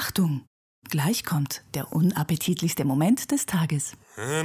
Achtung, gleich kommt der unappetitlichste Moment des Tages. Da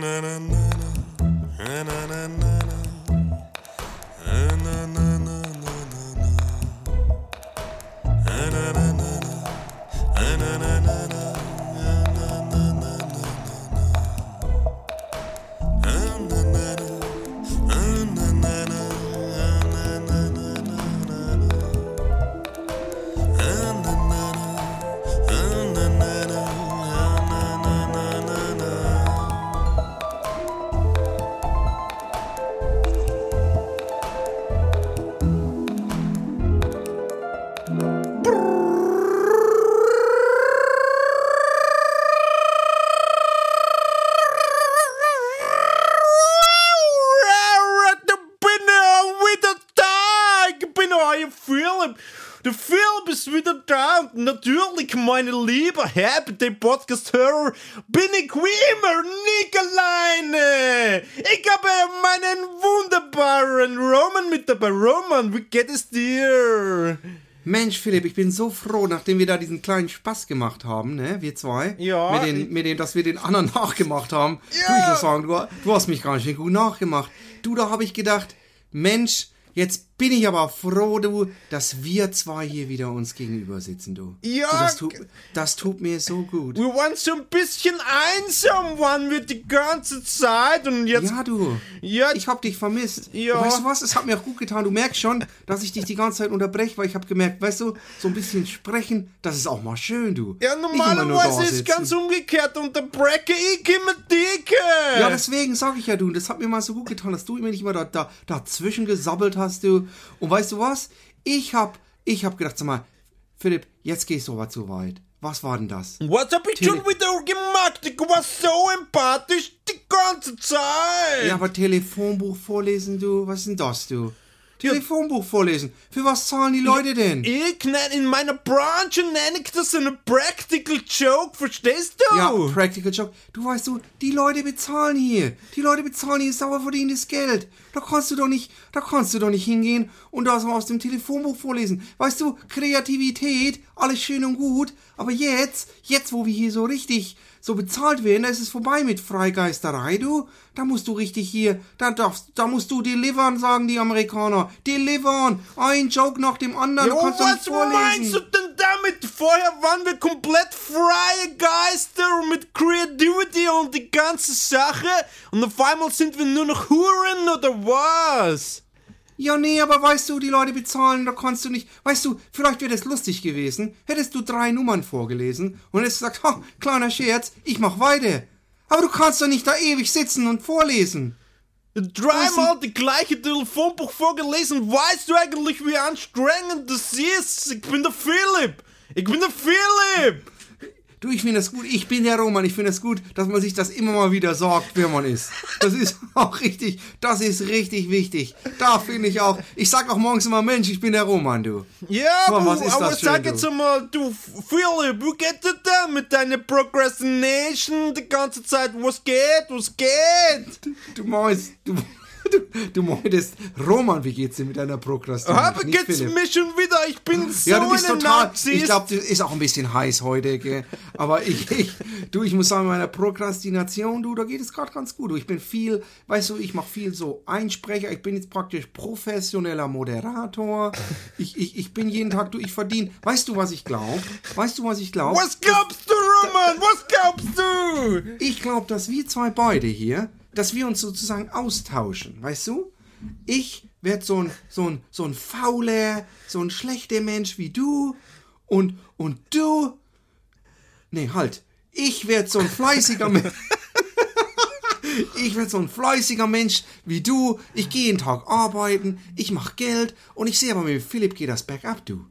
liebe Happy Day Podcast-Hörer, bin ich wie immer nicht alleine! Ich habe meinen wunderbaren Roman mit dabei. Roman, wie geht es dir? Mensch, Philipp, ich bin so froh, nachdem wir da diesen kleinen Spaß gemacht haben, ne, wir zwei. Ja. Mit den, mit den, dass wir den anderen nachgemacht haben. Ja. Du, ich muss sagen, du, du hast mich ganz schön gut nachgemacht. Du, da habe ich gedacht, Mensch, jetzt bin ich aber froh, du, dass wir zwei hier wieder uns gegenüber sitzen, du. Ja, Du, das, tut, das tut mir so gut. Wir waren so ein bisschen einsam, waren wir die ganze Zeit und jetzt... Ja, du. Ja, Ich hab dich vermisst. Ja. Und Weißt du was? Es hat mir auch gut getan. Du merkst schon, dass ich dich die ganze Zeit unterbreche, weil ich habe gemerkt, weißt du, so ein bisschen sprechen, das ist auch mal schön, du. Ja, normalerweise ist sitzen. ganz umgekehrt und der Brecke, ich immer dicke. Ja, deswegen sag ich ja, du, und das hat mir mal so gut getan, dass du immer nicht immer da, da, dazwischen gesabbelt hast, du. Und weißt du was? Ich hab, ich hab gedacht, sag mal, Philipp, jetzt gehst du aber zu weit. Was war denn das? Was hab ich Tele- schon wieder gemacht? Ich war so empathisch die ganze Zeit. Ja, aber Telefonbuch vorlesen, du, was ist denn das, du? Telefonbuch vorlesen. Für was zahlen die Leute denn? Ich nenn, in meiner Branche nenne ich das einen Practical Joke, verstehst du? Ja, Practical Joke. Du weißt du, die Leute bezahlen hier. Die Leute bezahlen hier sauer verdientes Geld. Da kannst du doch nicht, da kannst du doch nicht hingehen und da so aus dem Telefonbuch vorlesen. Weißt du, Kreativität, alles schön und gut. Aber jetzt, jetzt wo wir hier so richtig so bezahlt werden, da ist es vorbei mit Freigeisterei, du. Da musst du richtig hier, da darfst, da musst du delivern, sagen die Amerikaner. Delivern. Ein Joke nach dem anderen. Ja, du kannst was vorlesen. meinst du denn damit? Vorher waren wir komplett freie Geister mit Creativity und die ganze Sache und auf einmal sind wir nur noch Huren oder was? Ja, nee, aber weißt du, die Leute bezahlen, da kannst du nicht. Weißt du, vielleicht wäre das lustig gewesen, hättest du drei Nummern vorgelesen und hättest gesagt, ha, kleiner Scherz, ich mach weiter. Aber du kannst doch nicht da ewig sitzen und vorlesen. Dreimal die gleiche Telefonbuch vorgelesen. Weißt du eigentlich, wie anstrengend das ist? Ich bin der Philipp. Ich bin der Philipp. Du, ich finde das gut, ich bin der Roman, ich finde es das gut, dass man sich das immer mal wieder sagt, wer man ist. Das ist auch richtig, das ist richtig wichtig. Da finde ich auch, ich sag auch morgens immer, Mensch, ich bin der Roman, du. Ja, Mann, aber, was ist aber das sag schön, jetzt du. einmal, du Philipp, wie geht es denn mit deiner Procrastination die ganze Zeit? Was geht? Was geht? Du meinst, du, du, du meintest, Roman, wie geht's dir mit deiner Prokrastination? Aber Nicht geht's Philipp. mir schon wieder? Ich bin so Ja, du bist eine total. Narzisst. Ich glaube, das ist auch ein bisschen heiß heute, gell? Aber ich, ich, du, ich muss sagen, meiner Prokrastination, du, da geht es gerade ganz gut. Du, ich bin viel, weißt du, ich mache viel so Einsprecher. Ich bin jetzt praktisch professioneller Moderator. Ich, ich, ich bin jeden Tag, du, ich verdiene. Weißt du, was ich glaube? Weißt du, was ich glaube? Was glaubst du, Roman? Was glaubst du? Ich glaube, dass wir zwei beide hier, dass wir uns sozusagen austauschen, weißt du? Ich werde so ein, so ein, so ein fauler, so ein schlechter Mensch wie du und, und du. Nee, halt. Ich werde so ein fleißiger Mensch. Ich werde so ein fleißiger Mensch wie du. Ich gehe jeden Tag arbeiten, ich mache Geld und ich sehe aber mit Philipp geht das bergab, du.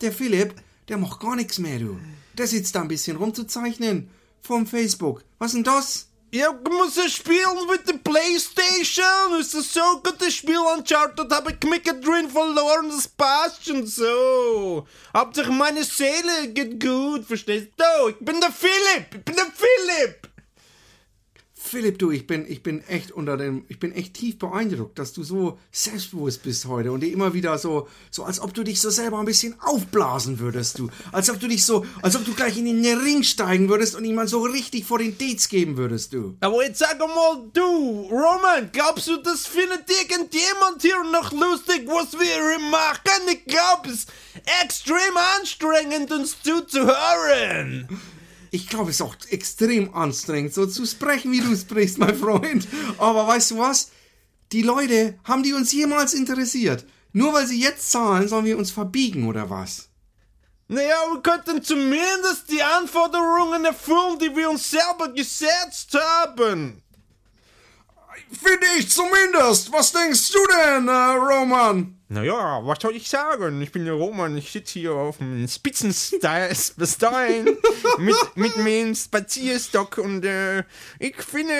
Der Philipp, der macht gar nichts mehr, du. Der sitzt da ein bisschen rumzuzeichnen vom Facebook. Was denn das? Ja, ich muss ja spielen mit der Playstation. Es ist so gut, das Spiel dort habe ich mich drin verloren, das passt schon so. Hauptsache meine Seele geht gut, verstehst du? Ich bin der Philipp, ich bin der Philipp. Philipp, du, ich bin, ich bin echt unter dem, ich bin echt tief beeindruckt, dass du so selbstbewusst bist heute und dir immer wieder so, so als ob du dich so selber ein bisschen aufblasen würdest, du. Als ob du dich so, als ob du gleich in den Ring steigen würdest und ihm mal so richtig vor den Dates geben würdest, du. Aber jetzt sag mal, du, Roman, glaubst du, das findet irgendjemand hier noch lustig, was wir hier machen? Ich glaub, es ist extrem anstrengend, uns zuzuhören. Ich glaube, es ist auch extrem anstrengend, so zu sprechen, wie du sprichst, mein Freund. Aber weißt du was? Die Leute, haben die uns jemals interessiert? Nur weil sie jetzt zahlen, sollen wir uns verbiegen, oder was? Naja, wir könnten zumindest die Anforderungen erfüllen, die wir uns selber gesetzt haben. Finde ich zumindest. Was denkst du denn, äh, Roman? Naja, was soll ich sagen? Ich bin der Roman, ich sitze hier auf dem Spitzenstein mit, mit meinem Spazierstock und äh, ich finde,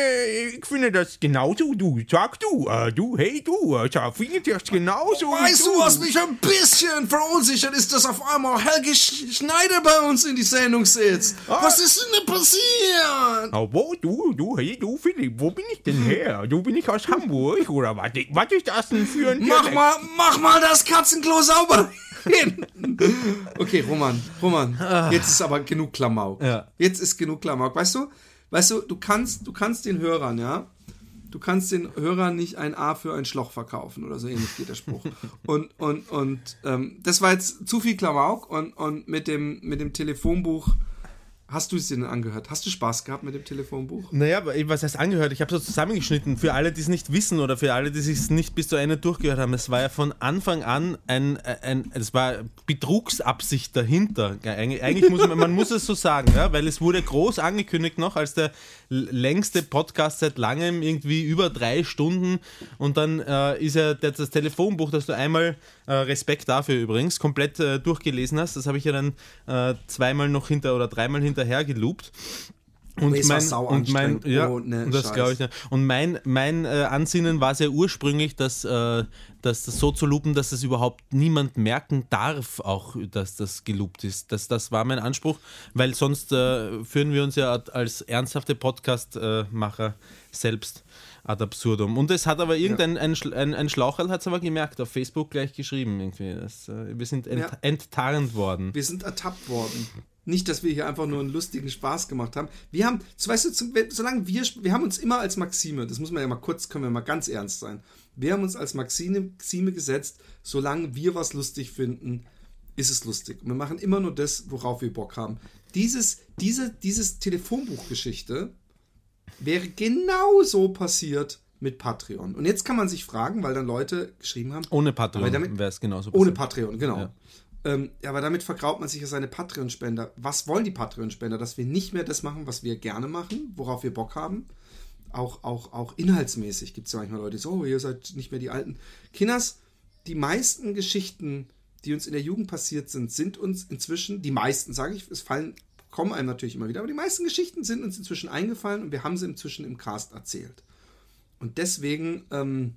ich finde das genauso. Du, sag du, äh, du, hey du, äh, ich finde das genauso. Weißt du, was mich ein bisschen verunsichert, ist, dass auf einmal Helge Sch Schneider bei uns in die Sendung sitzt. Was ist denn da passiert? Aber wo, du, du, hey du, Philipp, wo bin ich denn her? Du, bin ich aus Hamburg oder was? Was ist das denn für ein Mach mal, mach mal das Katzenklo sauber hin. Okay, Roman, Roman, jetzt ist aber genug Klamauk. Ja. Jetzt ist genug Klamauk. Weißt du, weißt du, du kannst, du kannst den Hörern, ja, du kannst den Hörern nicht ein A für ein Schloch verkaufen oder so ähnlich geht der Spruch. Und, und, und ähm, das war jetzt zu viel Klamauk und, und mit, dem, mit dem Telefonbuch, hast du es dir denn angehört? Hast du Spaß gehabt mit dem Telefonbuch? Naja, was heißt angehört? Ich habe so zusammengeschnitten. Für alle, die es nicht wissen oder für alle, die es nicht bis zu Ende durchgehört haben, es war ja von Anfang an ein, ein es war Betrugsabsicht dahinter. Eig eigentlich muss man, man muss es so sagen, ja, weil es wurde groß angekündigt noch als der längste Podcast seit langem, irgendwie über drei Stunden. Und dann äh, ist ja das, das Telefonbuch, das du einmal, äh, Respekt dafür übrigens, komplett äh, durchgelesen hast. Das habe ich ja dann äh, zweimal noch hinter oder dreimal hinterher geloopt. Und war mein, sau und mein, ja, ohne und das glaube ich. Ja. Und mein, mein äh, Ansinnen war sehr ursprünglich, dass, äh, dass das so zu loopen, dass es überhaupt niemand merken darf, auch dass das geloopt ist. Das, das war mein Anspruch, weil sonst äh, führen wir uns ja als ernsthafte Podcast-Macher selbst ad absurdum. Und es hat aber irgendein ein, Schl- ein, ein Schlaucherl hat es aber gemerkt, auf Facebook gleich geschrieben irgendwie. Das, äh, wir sind ent, Ja. enttarnt worden. Wir sind ertappt worden. Nicht, dass wir hier einfach nur einen lustigen Spaß gemacht haben. Wir haben, so, weißt du, zum- solange wir, wir haben uns immer als Maxime, das muss man ja mal kurz, können wir mal ganz ernst sein. Wir haben uns als Maxime, Maxime gesetzt, solange wir was lustig finden, ist es lustig. Und wir machen immer nur das, worauf wir Bock haben. Dieses, diese, dieses Telefonbuchgeschichte wäre genau so passiert mit Patreon. Und jetzt kann man sich fragen, weil dann Leute geschrieben haben, Ohne Patreon wäre es genauso ohne passiert. Patreon, genau. Ja. Ähm, aber damit vergraut man sich ja seine Patreon-Spender. Was wollen die Patreon-Spender? Dass wir nicht mehr das machen, was wir gerne machen, worauf wir Bock haben. Auch, auch, auch inhaltsmäßig gibt es ja manchmal Leute, so, oh, ihr seid nicht mehr die alten. Kinders, die meisten Geschichten, die uns in der Jugend passiert sind, sind uns inzwischen, die meisten, sage ich, es fallen, kommen einem natürlich immer wieder, aber die meisten Geschichten sind uns inzwischen eingefallen und wir haben sie inzwischen im Cast erzählt. Und deswegen ähm,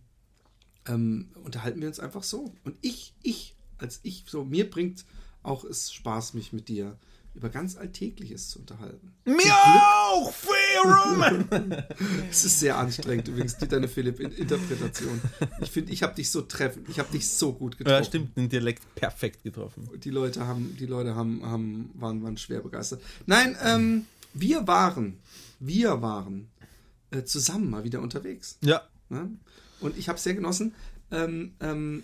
ähm, unterhalten wir uns einfach so. Und ich, ich, als ich, so, mir bringt auch es Spaß, mich mit dir über ganz Alltägliches zu unterhalten. Mir auch, Roman! Es ist sehr anstrengend übrigens, die deine Philipp-Interpretation. Ich finde, ich habe dich so treffend, ich habe dich so gut getroffen. Ja, stimmt, den Dialekt perfekt getroffen. Die Leute haben, die Leute haben, haben waren, waren schwer begeistert. Nein, ähm, wir waren, wir waren äh, zusammen mal wieder unterwegs. Ja, Ne? Und ich habe es sehr genossen. Ähm, ähm,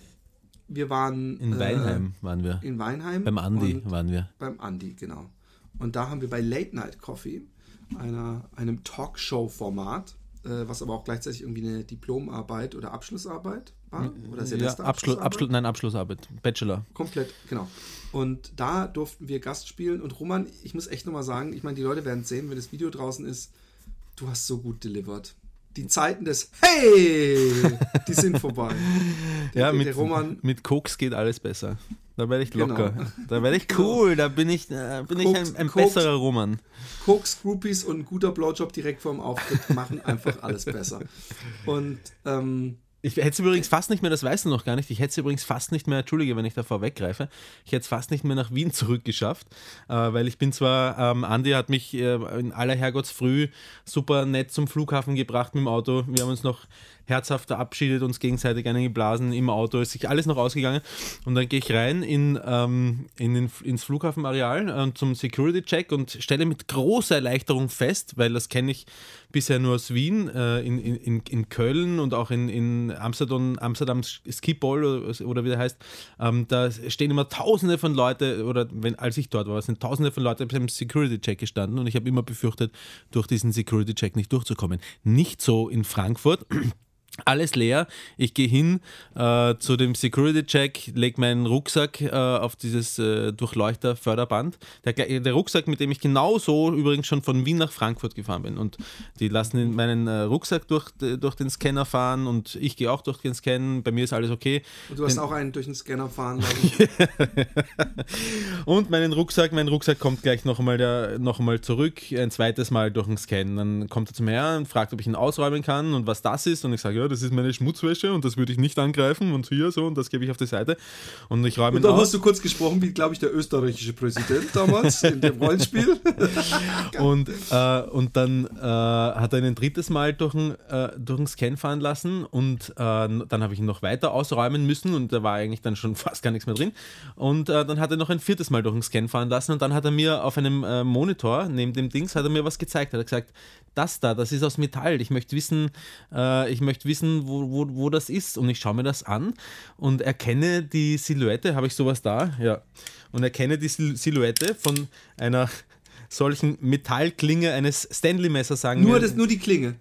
wir waren in äh, Weinheim waren wir. in Weinheim. Beim Andi waren wir. Beim Andi, genau. Und da haben wir bei Late Night Coffee, einer, einem Talkshow-Format, äh, was aber auch gleichzeitig irgendwie eine Diplomarbeit oder Abschlussarbeit war. Oder Ja, Silvester Abschluss, Abschluss, nein, Abschlussarbeit. Bachelor. Komplett, genau. Und da durften wir Gast spielen. Und Roman, ich muss echt nochmal sagen, ich meine, die Leute werden sehen, wenn das Video draußen ist, du hast so gut delivered. Die Zeiten des Hey, die sind vorbei. Der, Ja, der mit, Roman, mit Koks geht alles besser. Da werde ich Genau. locker. Da werde ich cool. Da bin ich, äh, bin ich Koks- ein, ein Koks- besserer Roman. Koks, Groupies und ein guter Blowjob direkt vorm Auftritt machen einfach alles besser. Und ähm, Ich hätte es übrigens fast nicht mehr, das weißt du noch gar nicht, ich hätte es übrigens fast nicht mehr, entschuldige, wenn ich da vorweggreife, ich hätte es fast nicht mehr nach Wien zurückgeschafft, äh, weil ich bin zwar, ähm, Andi hat mich äh, in aller Herrgottsfrüh super nett zum Flughafen gebracht mit dem Auto, wir haben uns noch herzhaft verabschiedet, uns gegenseitig einen geblasen im Auto, ist sich alles noch ausgegangen und dann gehe ich rein in, ähm, in den, ins Flughafenareal äh, zum Security-Check und stelle mit großer Erleichterung fest, weil das kenne ich bisher nur aus Wien, äh, in, in, in Köln und auch in, in Amsterdam, Amsterdam Skipol oder, oder wie der heißt, ähm, da stehen immer tausende von Leuten, oder wenn, als ich dort war, sind tausende von Leuten beim Security-Check gestanden und ich habe immer befürchtet, durch diesen Security-Check nicht durchzukommen. Nicht so in Frankfurt alles leer. Ich gehe hin äh, zu dem Security-Check, lege meinen Rucksack äh, auf dieses äh, Durchleuchter-Förderband. Der, der, Rucksack, mit dem ich genauso übrigens schon von Wien nach Frankfurt gefahren bin. Und die lassen meinen äh, Rucksack durch, durch den Scanner fahren und ich gehe auch durch den Scan. Bei mir ist alles okay. Und du hast den, auch einen durch den Scanner fahren Und meinen Rucksack, mein Rucksack kommt gleich noch einmal, noch einmal zurück, ein zweites Mal durch den Scan. Dann kommt er zu mir her und fragt, ob ich ihn ausräumen kann und was das ist. Und ich sage, ja, das ist meine Schmutzwäsche und das würde ich nicht angreifen und hier so und das gebe ich auf die Seite. Und ich räume Und dann hast du kurz gesprochen, wie glaube ich der österreichische Präsident damals in dem Rollenspiel. und, äh, und dann äh, hat er ihn ein drittes Mal durch den, äh, durch den Scan fahren lassen und äh, dann habe ich ihn noch weiter ausräumen müssen und da war eigentlich dann schon fast gar nichts mehr drin. Und äh, dann hat er noch ein viertes Mal durch den Scan fahren lassen und dann hat er mir auf einem äh, Monitor neben dem Dings hat er mir was gezeigt, hat er gesagt, das da, das ist aus Metall, ich möchte wissen, ich möchte wissen, wo, wo, wo das ist. Und ich schaue mir das an und erkenne die Silhouette, habe ich sowas da? Ja. Und erkenne die Silhouette von einer solchen Metallklinge eines Stanley-Messers, sagen nur wir. Das, nur die Klinge.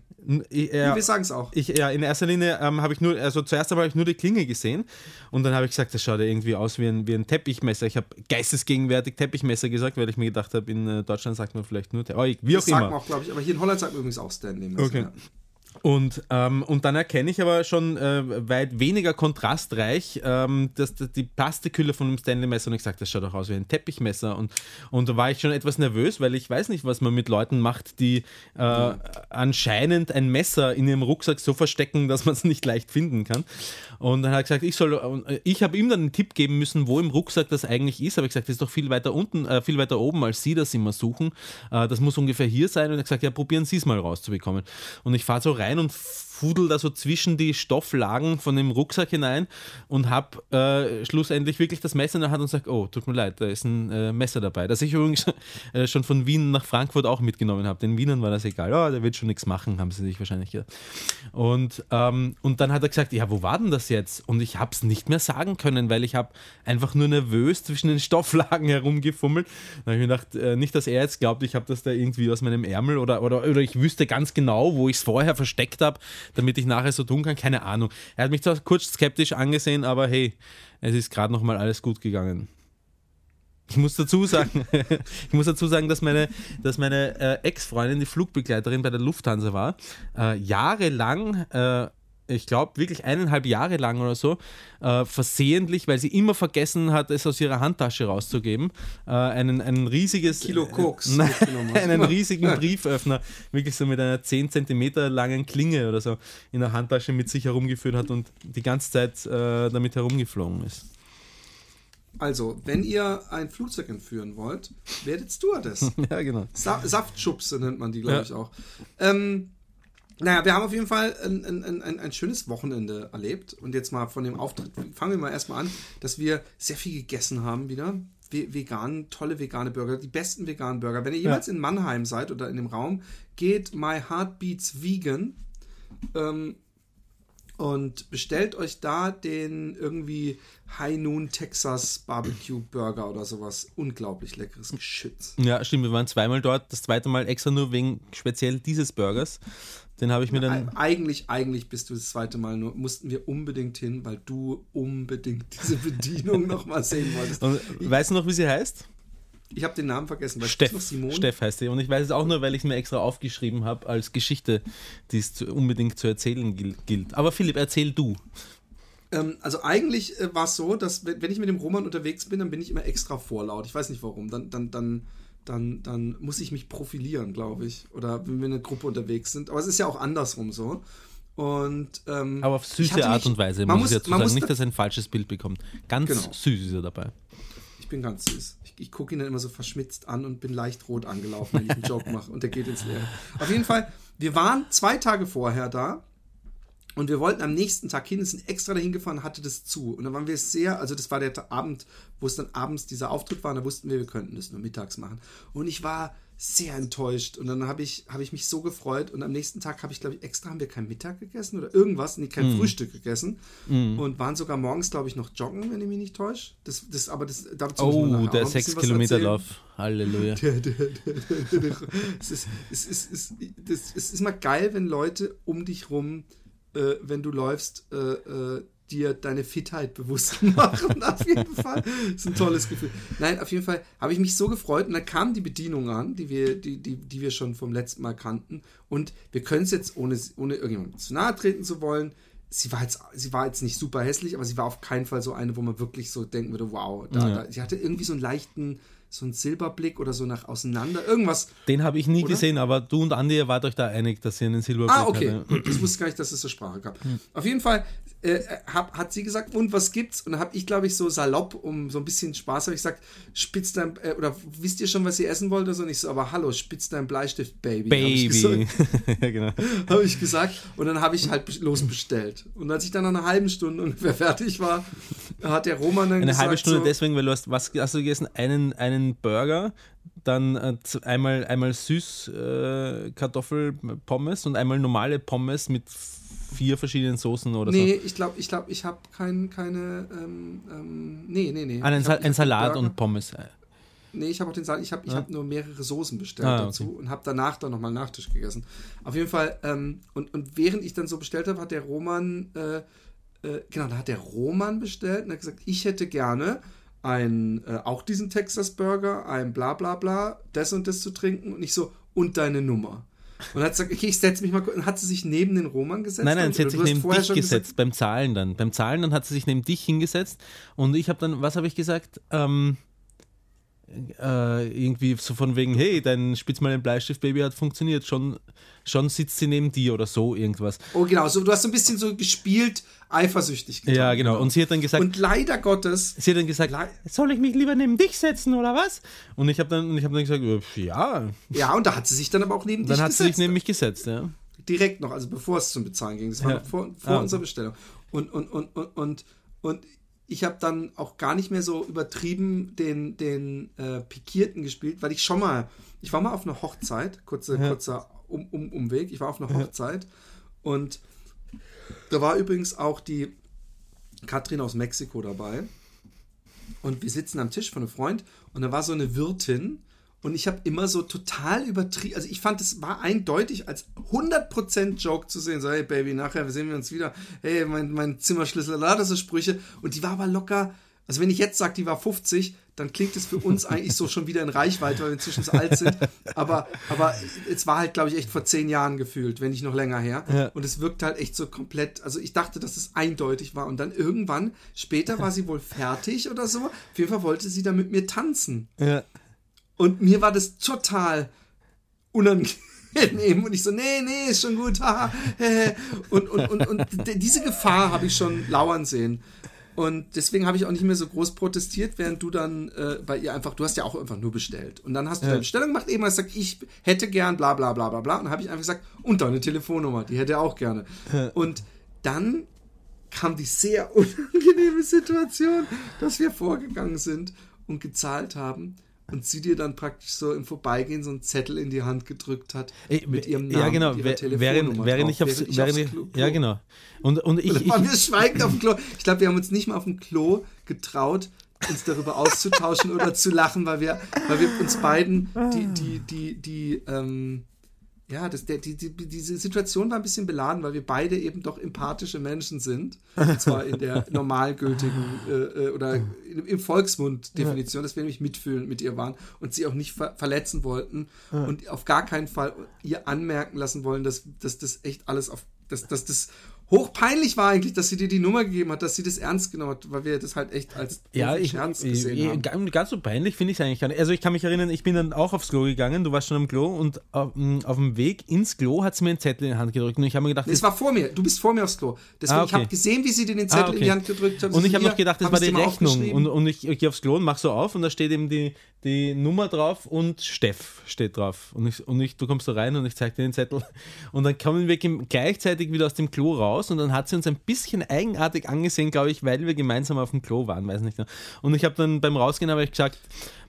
Ja, wir sagen es auch. Ich, ja, in erster Linie ähm, habe ich nur, also zuerst habe ich nur die Klinge gesehen und dann habe ich gesagt, das schaut ja irgendwie aus wie ein, wie ein Teppichmesser. Ich habe geistesgegenwärtig Teppichmesser gesagt, weil ich mir gedacht habe, in äh, Deutschland sagt man vielleicht nur, oh, wie auch das immer. Sagt man auch, glaube ich, aber hier in Holland sagt man übrigens auch Stanley-Messer. Okay. Ja. Und, ähm, und dann erkenne ich aber schon äh, weit weniger kontrastreich ähm, dass, dass die Plastikhülle von einem Stanley-Messer und ich sage, das schaut doch aus wie ein Teppichmesser. Und, und da war ich schon etwas nervös, weil ich weiß nicht, was man mit Leuten macht, die äh, anscheinend ein Messer in ihrem Rucksack so verstecken, dass man es nicht leicht finden kann. Und dann hat er gesagt, ich soll, äh, ich habe ihm dann einen Tipp geben müssen, wo im Rucksack das eigentlich ist. Aber ich gesagt, das ist doch viel weiter unten, äh, viel weiter oben, als Sie das immer suchen. Äh, das muss ungefähr hier sein. Und er hat gesagt, ja, probieren Sie es mal rauszubekommen. Und ich fahre so rein und fudel da so zwischen die Stofflagen von dem Rucksack hinein und habe äh, schlussendlich wirklich das Messer in der Hand und sage, oh, tut mir leid, da ist ein äh, Messer dabei. Das ich übrigens äh, schon von Wien nach Frankfurt auch mitgenommen habe. Den Wienern war das egal. Oh, der wird schon nichts machen, haben sie sich wahrscheinlich gedacht. Und, ähm, und dann hat er gesagt, ja, wo war denn das jetzt? Und ich habe es nicht mehr sagen können, weil ich habe einfach nur nervös zwischen den Stofflagen herumgefummelt. Da habe ich mir gedacht, äh, nicht, dass er jetzt glaubt, ich habe das da irgendwie aus meinem Ärmel oder, oder, oder ich wüsste ganz genau, wo ich es vorher versteckt habe damit ich nachher so tun kann? Keine Ahnung. Er hat mich zwar kurz skeptisch angesehen, aber hey, es ist gerade noch mal alles gut gegangen. Ich muss dazu sagen, ich muss dazu sagen, dass meine, dass meine äh, Ex-Freundin, die Flugbegleiterin bei der Lufthansa war, äh, jahrelang äh, ich glaube, wirklich eineinhalb Jahre lang oder so, äh, versehentlich, weil sie immer vergessen hat, es aus ihrer Handtasche rauszugeben, äh, einen, einen riesiges. Kilo Koks. Äh, einen riesigen Brieföffner, wirklich so mit einer 10 cm langen Klinge oder so in der Handtasche mit sich herumgeführt hat und die ganze Zeit äh, damit herumgeflogen ist. Also, wenn ihr ein Flugzeug entführen wollt, werdet Stewardess. ja, genau. Sa Saftschubse nennt man die, glaube ja. ich, auch. Ähm, naja, wir haben auf jeden Fall ein, ein, ein, ein, schönes Wochenende erlebt. Und jetzt mal von dem Auftritt, fangen wir mal erstmal an, dass wir sehr viel gegessen haben wieder. Vegan, tolle vegane Burger, die besten veganen Burger. Wenn ihr jemals ja. in Mannheim seid oder in dem Raum, geht My Heart Beats Vegan ähm, und bestellt euch da den irgendwie High Noon Texas Barbecue Burger oder sowas. Unglaublich leckeres Geschütz. Ja, stimmt. Wir waren zweimal dort. Das zweite Mal extra nur wegen speziell dieses Burgers. Den habe ich mir dann. Eigentlich, eigentlich bist du das zweite Mal nur, mussten wir unbedingt hin, weil du unbedingt diese Bedienung nochmal sehen wolltest. Und weißt du noch, wie sie heißt? Ich habe den Namen vergessen. Steff, Steff heißt sie. Und ich weiß es auch nur, weil ich es mir extra aufgeschrieben habe als Geschichte, die es unbedingt zu erzählen gilt. Aber Philipp, erzähl du. Ähm, also eigentlich äh, war es so, dass wenn ich mit dem Roman unterwegs bin, dann bin ich immer extra vorlaut. Ich weiß nicht warum. Dann, dann, dann dann, dann muss ich mich profilieren, glaube ich. Oder wenn wir in einer Gruppe unterwegs sind. Aber es ist ja auch andersrum so. Und, ähm, Aber auf süße Art und Weise, man muss ich dazu man sagen. muss Nicht, da- dass er ein falsches Bild bekommt. Ganz Genau. süß ist er dabei. Ich bin ganz süß. Ich, ich gucke ihn dann immer so verschmitzt an und bin leicht rot angelaufen, wenn ich einen Joke mache und der geht ins Leere. Auf jeden Fall, wir waren zwei Tage vorher da und wir wollten am nächsten Tag hin, sind extra dahin gefahren, hatte das zu. Und dann waren wir sehr, also das war der Abend, wo es dann abends dieser Auftritt war, und da wussten wir, wir könnten das nur mittags machen. Und ich war sehr enttäuscht und dann habe ich, habe ich mich so gefreut und am nächsten Tag habe ich, glaube ich, extra haben wir kein Mittag gegessen oder irgendwas, nee, kein Frühstück gegessen und waren sogar morgens, glaube ich, noch joggen, wenn ich mich nicht täusche. Das, das, aber das, dazu Oh, der ein bisschen 6 was Kilometer erzählen. Lauf. Halleluja. es, ist, es, ist, es, ist, es ist immer geil, wenn Leute um dich rum, äh, wenn du läufst, äh, äh, dir deine Fitheit bewusst machen. auf jeden Fall. Das ist ein tolles Gefühl. Nein, auf jeden Fall habe ich mich so gefreut und da kam die Bedienung an, die wir, die, die, die wir schon vom letzten Mal kannten. Und wir können es jetzt, ohne, ohne irgendjemandem zu nahe treten zu wollen, sie war jetzt, sie war jetzt nicht super hässlich, aber sie war auf keinen Fall so eine, wo man wirklich so denken würde, wow, da, Ja. da, sie hatte irgendwie so einen leichten, so einen Silberblick oder so nach auseinander, irgendwas. Den habe ich nie Oder? gesehen, aber du und Andi, ihr wart euch da einig, dass ihr einen Silberblick Ah, okay. hatte. Das wusste ich gar nicht, dass es zur Sprache kam. Auf jeden Fall äh, hab, hat sie gesagt, und was gibt's? Und dann habe ich, glaube ich, so salopp, um so ein bisschen Spaß, habe ich gesagt, spitz dein, äh, oder wisst ihr schon, was ihr essen wollt? oder so? Und ich so, aber hallo, spitz dein Bleistift, Baby. Ich Baby. ja, genau. habe ich gesagt. Und dann habe ich halt losbestellt. Und als ich dann nach einer halben Stunde ungefähr fertig war, hat der Roman dann Eine gesagt, halbe Stunde so, deswegen, weil du hast, was hast du gegessen? Einen, einen Burger, dann äh, einmal, einmal süß äh, Kartoffelpommes und einmal normale Pommes mit vier verschiedenen Soßen oder Nee, ich glaube, ich glaube, ich habe kein, keine, ähm, ähm, nee, nee, nee. so. Ah, ein, Sa hab- ein Salat und Pommes. Nee, ich habe auch den Salat, ich habe ich Ah. hab nur mehrere Soßen bestellt Ah, dazu okay. und habe danach dann nochmal Nachtisch gegessen. Auf jeden Fall, ähm, und, und während ich dann so bestellt habe, hat der Roman, äh, äh, genau, da hat der Roman bestellt und hat gesagt, ich hätte gerne ein, äh, auch diesen Texas Burger, ein bla bla bla, das und das zu trinken und ich so, und deine Nummer. Und hat gesagt, okay, ich setze mich mal kurz. Und hat sie sich neben den Roman gesetzt? Nein, nein, sie hat sich neben dich gesetzt, gesagt- beim Zahlen dann. Beim Zahlen dann hat sie sich neben dich hingesetzt und ich habe dann, was habe ich gesagt? Ähm, äh, irgendwie so von wegen, hey, dein Spitz mal den Bleistift, Baby hat funktioniert. Schon, schon sitzt sie neben dir oder so irgendwas. Oh, genau, so, du hast so ein bisschen so gespielt, eifersüchtig getan. Ja, genau. Und sie hat dann gesagt, Und leider Gottes sie hat dann gesagt, soll ich mich lieber neben dich setzen oder was? Und ich habe dann, ich hab dann gesagt, äh, ja. Ja, und da hat sie sich dann aber auch neben Dann dich hat sie sich gesetzt. neben mich gesetzt, ja. Direkt noch, also bevor es zum Bezahlen ging. Das war Ja. vor, vor Ah, unserer. Bestellung. Und, und, und, und, und, und ich habe dann auch gar nicht mehr so übertrieben den, den äh, Pikierten gespielt, weil ich schon mal, ich war mal auf einer Hochzeit, kurzer, kurzer um, um, Umweg, ich war auf einer Hochzeit und da war übrigens auch die Katrin aus Mexiko dabei. Und wir sitzen am Tisch von einem Freund und da war so eine Wirtin und ich habe immer so total übertrieben, also ich fand, es war eindeutig als 100% Joke zu sehen, so hey Baby, nachher sehen wir uns wieder, hey, mein, mein Zimmerschlüssel, lauter so Sprüche und die war aber locker, also wenn ich jetzt sage, die war 50, dann klingt es für uns eigentlich so schon wieder in Reichweite, weil wir inzwischen so alt sind, aber, aber es war halt, glaube ich, echt vor zehn Jahren gefühlt, wenn nicht noch länger her Ja. und es wirkt halt echt so komplett, also ich dachte, dass es eindeutig war und dann irgendwann, später war sie wohl fertig oder so, auf jeden Fall wollte sie dann mit mir tanzen. ja. Und mir war das total unangenehm. Und ich so, nee, nee, ist schon gut. und, und, und, und diese Gefahr habe ich schon lauern sehen. Und deswegen habe ich auch nicht mehr so groß protestiert, während du dann äh, bei ihr einfach, du hast ja auch einfach nur bestellt. Und dann hast du Ja. deine Bestellung gemacht, eben hast gesagt, ich hätte gern bla bla bla bla bla. Und dann habe ich einfach gesagt, und deine Telefonnummer, die hätte er auch gerne. Und dann kam die sehr unangenehme Situation, dass wir vorgegangen sind und gezahlt haben und sie dir dann praktisch so im Vorbeigehen so einen Zettel in die Hand gedrückt hat Ey, mit ihrem Namen ja, genau. Während, Telefonnummer während, ich aufs, während ich ich, Klo- ja, Klo- genau. Und, und ich, dann ich, wir schweigend auf dem Klo. Ich glaube, wir haben uns nicht mal auf dem Klo getraut, uns darüber auszutauschen oder zu lachen, weil wir, weil wir uns beiden die, die, die, die, ähm, ja, das, der, die, die, diese Situation war ein bisschen beladen, weil wir beide eben doch empathische Menschen sind. Und zwar in der normalgültigen äh, äh, oder im, im Volksmund-Definition, dass wir nämlich mitfühlend mit ihr waren und sie auch nicht ver verletzen wollten und auf gar keinen Fall ihr anmerken lassen wollen, dass, dass das echt alles auf, dass, dass das hochpeinlich war eigentlich, dass sie dir die Nummer gegeben hat, dass sie das ernst genommen hat, weil wir das halt echt als Ja, ich, Scherz ich, gesehen ich, haben. ganz, so peinlich finde ich es eigentlich gar nicht. Also ich kann mich erinnern, ich bin dann auch aufs Klo gegangen, du warst schon am Klo und auf, m, auf dem Weg ins Klo hat sie mir einen Zettel in die Hand gedrückt und ich habe mir gedacht, Es war vor mir. Du bist vor mir aufs Klo. Deswegen, Ah, ich okay. habe gesehen, wie sie dir den Zettel Ah, okay. in die Hand gedrückt hat. Und ich habe Hier, noch gedacht, das war die Rechnung. Und, und ich, ich gehe aufs Klo und mache so auf und da steht eben die, die Nummer drauf und Steff steht drauf. Und, ich, und ich, du kommst da rein und ich zeige dir den Zettel. Und dann kommen wir gleichzeitig wieder aus dem Klo raus und dann hat sie uns ein bisschen eigenartig angesehen, glaube ich, weil wir gemeinsam auf dem Klo waren, weiß nicht. mehr. Und ich habe dann beim Rausgehen habe ich gesagt,